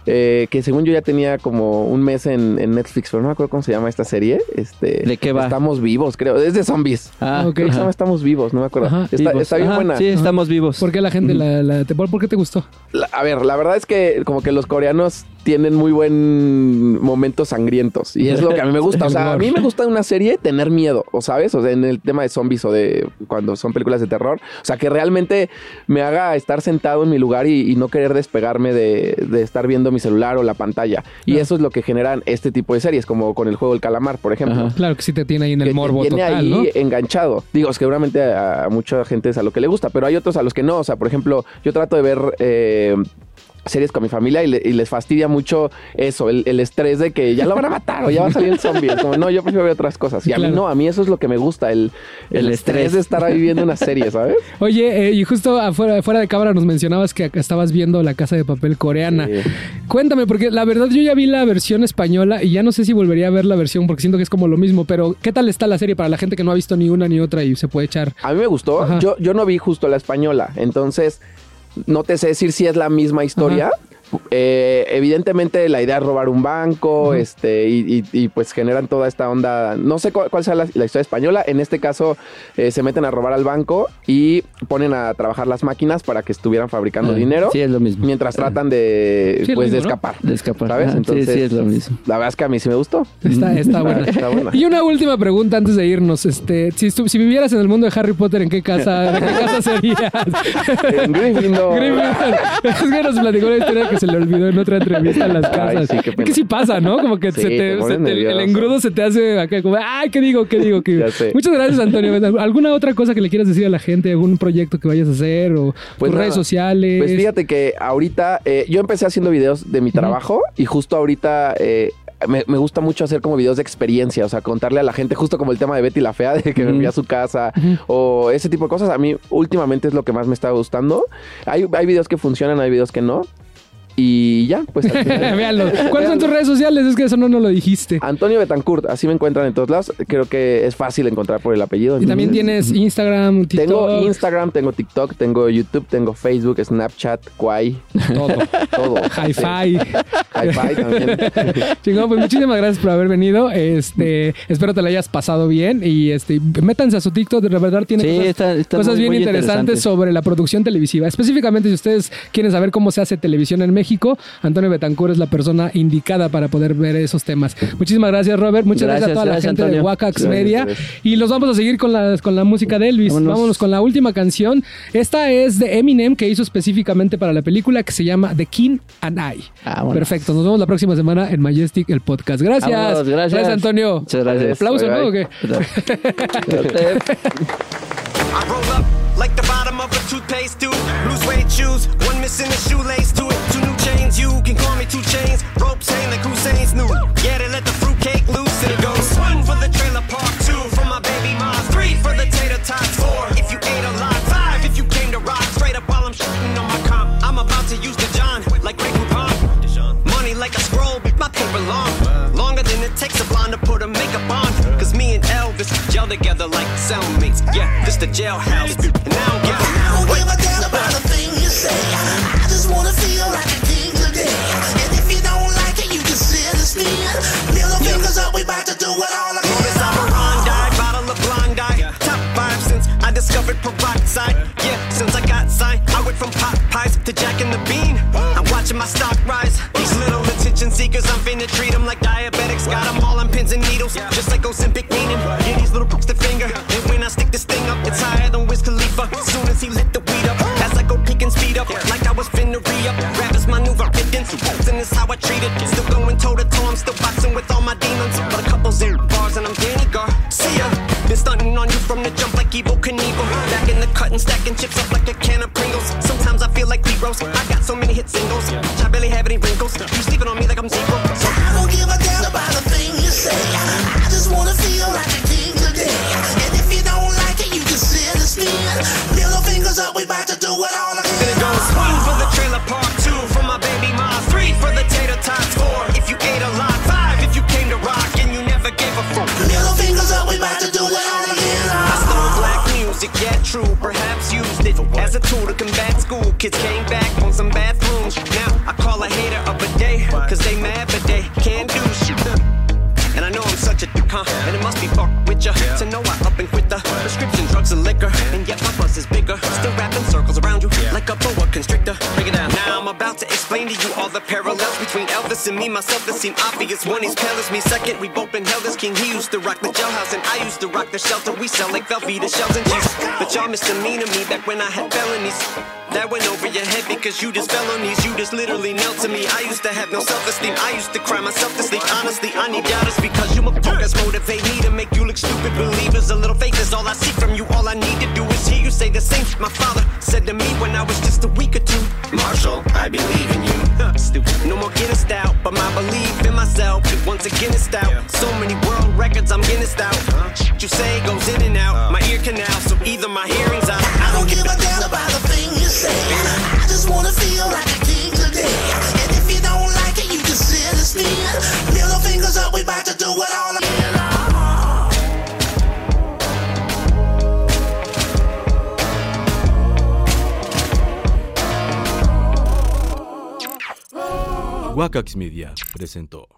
Eh, que según yo ya tenía como un mes en, en Netflix, pero no me acuerdo cómo se llama esta serie. Este, ¿De qué va? Estamos vivos, creo. Es de zombies. Ah, ok. Creo que se llama. Estamos vivos, no me acuerdo. Ajá, está, bien Ajá, buena. Sí, estamos vivos. ¿Por qué la gente la, la te- ¿Por qué te gustó? La- a ver, la verdad es que como que los coreanos tienen muy buen momentos sangrientos y es lo que a mí me gusta. O sea, a mí me gusta una serie tener miedo, o sabes, o sea, en el tema de zombies o de cuando son películas de terror, o sea, que realmente me haga estar sentado en mi lugar y, y no querer despegarme de, de estar viendo mi celular o la pantalla. Y eso es lo que generan este tipo de series, como con el juego del calamar, por ejemplo. Ajá. Claro que sí te tiene ahí en el que te morbo tiene total, ahí ¿no? enganchado. Digo, seguramente a, a mucha gente es a lo que le gusta, pero hay otros a los que no. O sea, por ejemplo, yo trato de ver eh, series con mi familia y, le- y les fastidia mucho eso, el, el estrés de que ya lo van a matar o ya va a salir el zombie. Es como, no, yo prefiero ver otras cosas. Y a Claro. mí no, a mí eso es lo que me gusta, el, el, El estrés. estrés. de estar ahí viendo una serie, ¿sabes? Oye, eh, y justo afuera, fuera de cámara nos mencionabas que estabas viendo La Casa de Papel coreana. Sí. Cuéntame, porque la verdad yo ya vi la versión española y ya no sé si volvería a ver la versión porque siento que es como lo mismo, pero ¿qué tal está la serie para la gente que no ha visto ni una ni otra y se puede echar? A mí me gustó. Ajá. Yo, yo no vi justo la española, entonces no te sé decir si es la misma historia. Eh, evidentemente la idea es robar un banco, este, y, y- y, pues generan toda esta onda. No sé cuál, cuál sea la, la historia española. En este caso, eh, se meten a robar al banco y ponen a trabajar las máquinas para que estuvieran fabricando Ah, dinero. Sí, es lo mismo. Mientras tratan de, Sí, pues, de escapar. De escapar. ¿Sabes? Sí, Entonces, sí, es lo mismo. La verdad es que a mí sí me gustó. Está, está buena. Está buena. Y una última pregunta antes de irnos. Este, si, si vivieras en el mundo de Harry Potter, ¿en qué casa, de qué casa serías? En Gryffindor. Gryffindor. Es que nos platicó una historia que se le olvidó en otra entrevista en las Ay, casas. sí, qué es que sí pasa, ¿no? Como que Sí, se te te, pones se te- el engrudo se te hace acá como, ay, ¿qué digo? ¿Qué digo? ¿Qué digo? Muchas gracias, Antonio. ¿Alguna otra cosa que le quieras decir a la gente? ¿Algún proyecto que vayas a hacer? ¿O Pues tus nada. redes sociales? Pues fíjate que ahorita eh, yo empecé haciendo videos de mi trabajo y justo ahorita eh, me, me gusta mucho hacer como videos de experiencia, o sea, contarle a la gente justo como el tema de Betty la Fea, de que me fui a su casa o ese tipo de cosas. A mí últimamente es lo que más me está gustando. Hay, hay videos que funcionan, hay videos que no. Y ya, pues Véanlo. ¿Cuáles son tus redes sociales? Es que eso no nos lo dijiste. Antonio Betancourt, así me encuentran en todos lados. Creo que es fácil encontrar por el apellido. Y también tienes Instagram, TikTok, Tengo Instagram, tengo TikTok, tengo YouTube, tengo Facebook, Snapchat, Kwai, todo. todo. Hi-Fi. Hi-Fi también. Chingón, pues muchísimas gracias por haber venido. Este, espero te la hayas pasado bien y este, métanse a su TikTok, de verdad tiene Sí, cosas, está- está cosas muy- bien muy interesantes interesante. sobre la producción televisiva. Específicamente si ustedes quieren saber cómo se hace televisión en México, México. Antonio Betancourt es la persona indicada para poder ver esos temas. Muchísimas gracias, Robert. Muchas gracias, Gracias, a toda la gente de Gracias, Media. gracias. Y los vamos a seguir con la, con la música de Elvis. Vámonos. Vámonos con la última canción. Esta es de Eminem que hizo específicamente para la película que se llama The King and I. Vámonos. Perfecto. Nos vemos la próxima semana en Majestic, el podcast. Gracias. Vámonos, gracias. Antonio. Muchas gracias. Aplausos, Bye, ¿no? ¿O qué? I roll up like the bottom of a toothpaste tube. Blue suede shoes, one missing a shoelace to it. Two you can call me two chains. Ropes hang like Hussein's new. Yeah, they let the fruitcake loose and it goes. One for the trailer park, two for my baby mom, three for the tater tots, four if you ate a lot, five if you came to rock. Straight up while I'm shooting on my comp. I'm about to use the John like Greg Poupon. Money like a scroll, my paper long. Longer than it takes a blonde to put a makeup on. Cause me and Elvis gel together like cellmates. Yeah, this the jailhouse. And now Peroxide. Yeah, since I got signed, I went from pot pies to Jack and the Bean. I'm watching my stock rise. These little attention seekers, I'm finna treat them like diabetics. Got them all on pins and needles, just like Ozempic meaning. Yeah, these little crooks the finger. And when I stick this thing up, it's higher than Wiz Khalifa. Soon as he lit the weed up, as I go peek and speed up, like I was finna re up. Rappers maneuver, evidence, and it's how I treat it. Stacking chips and me, myself that seem obvious. One, he's pale me. Second, we both been held as king. He used to rock the jailhouse and I used to rock the shelter. We sell like Velveeta shells and cheese. But y'all misdemeanor me back when I had felonies. That went over your head because you just fell on these. You just literally knelt to me. I used to have no self-esteem. I used to cry myself to sleep. Honestly, I need doubters because you motherfuckers motivate me to make you look stupid. Believers, a little faith is all I see from you. All I need to do is hear you say the same. My father said to me when I was just a week or two. Marshall, I believe No more Guinness out, but my belief in myself once again it's out. So many world records, I'm Guinness out. Shit you say goes in and out. Wakax Media presentó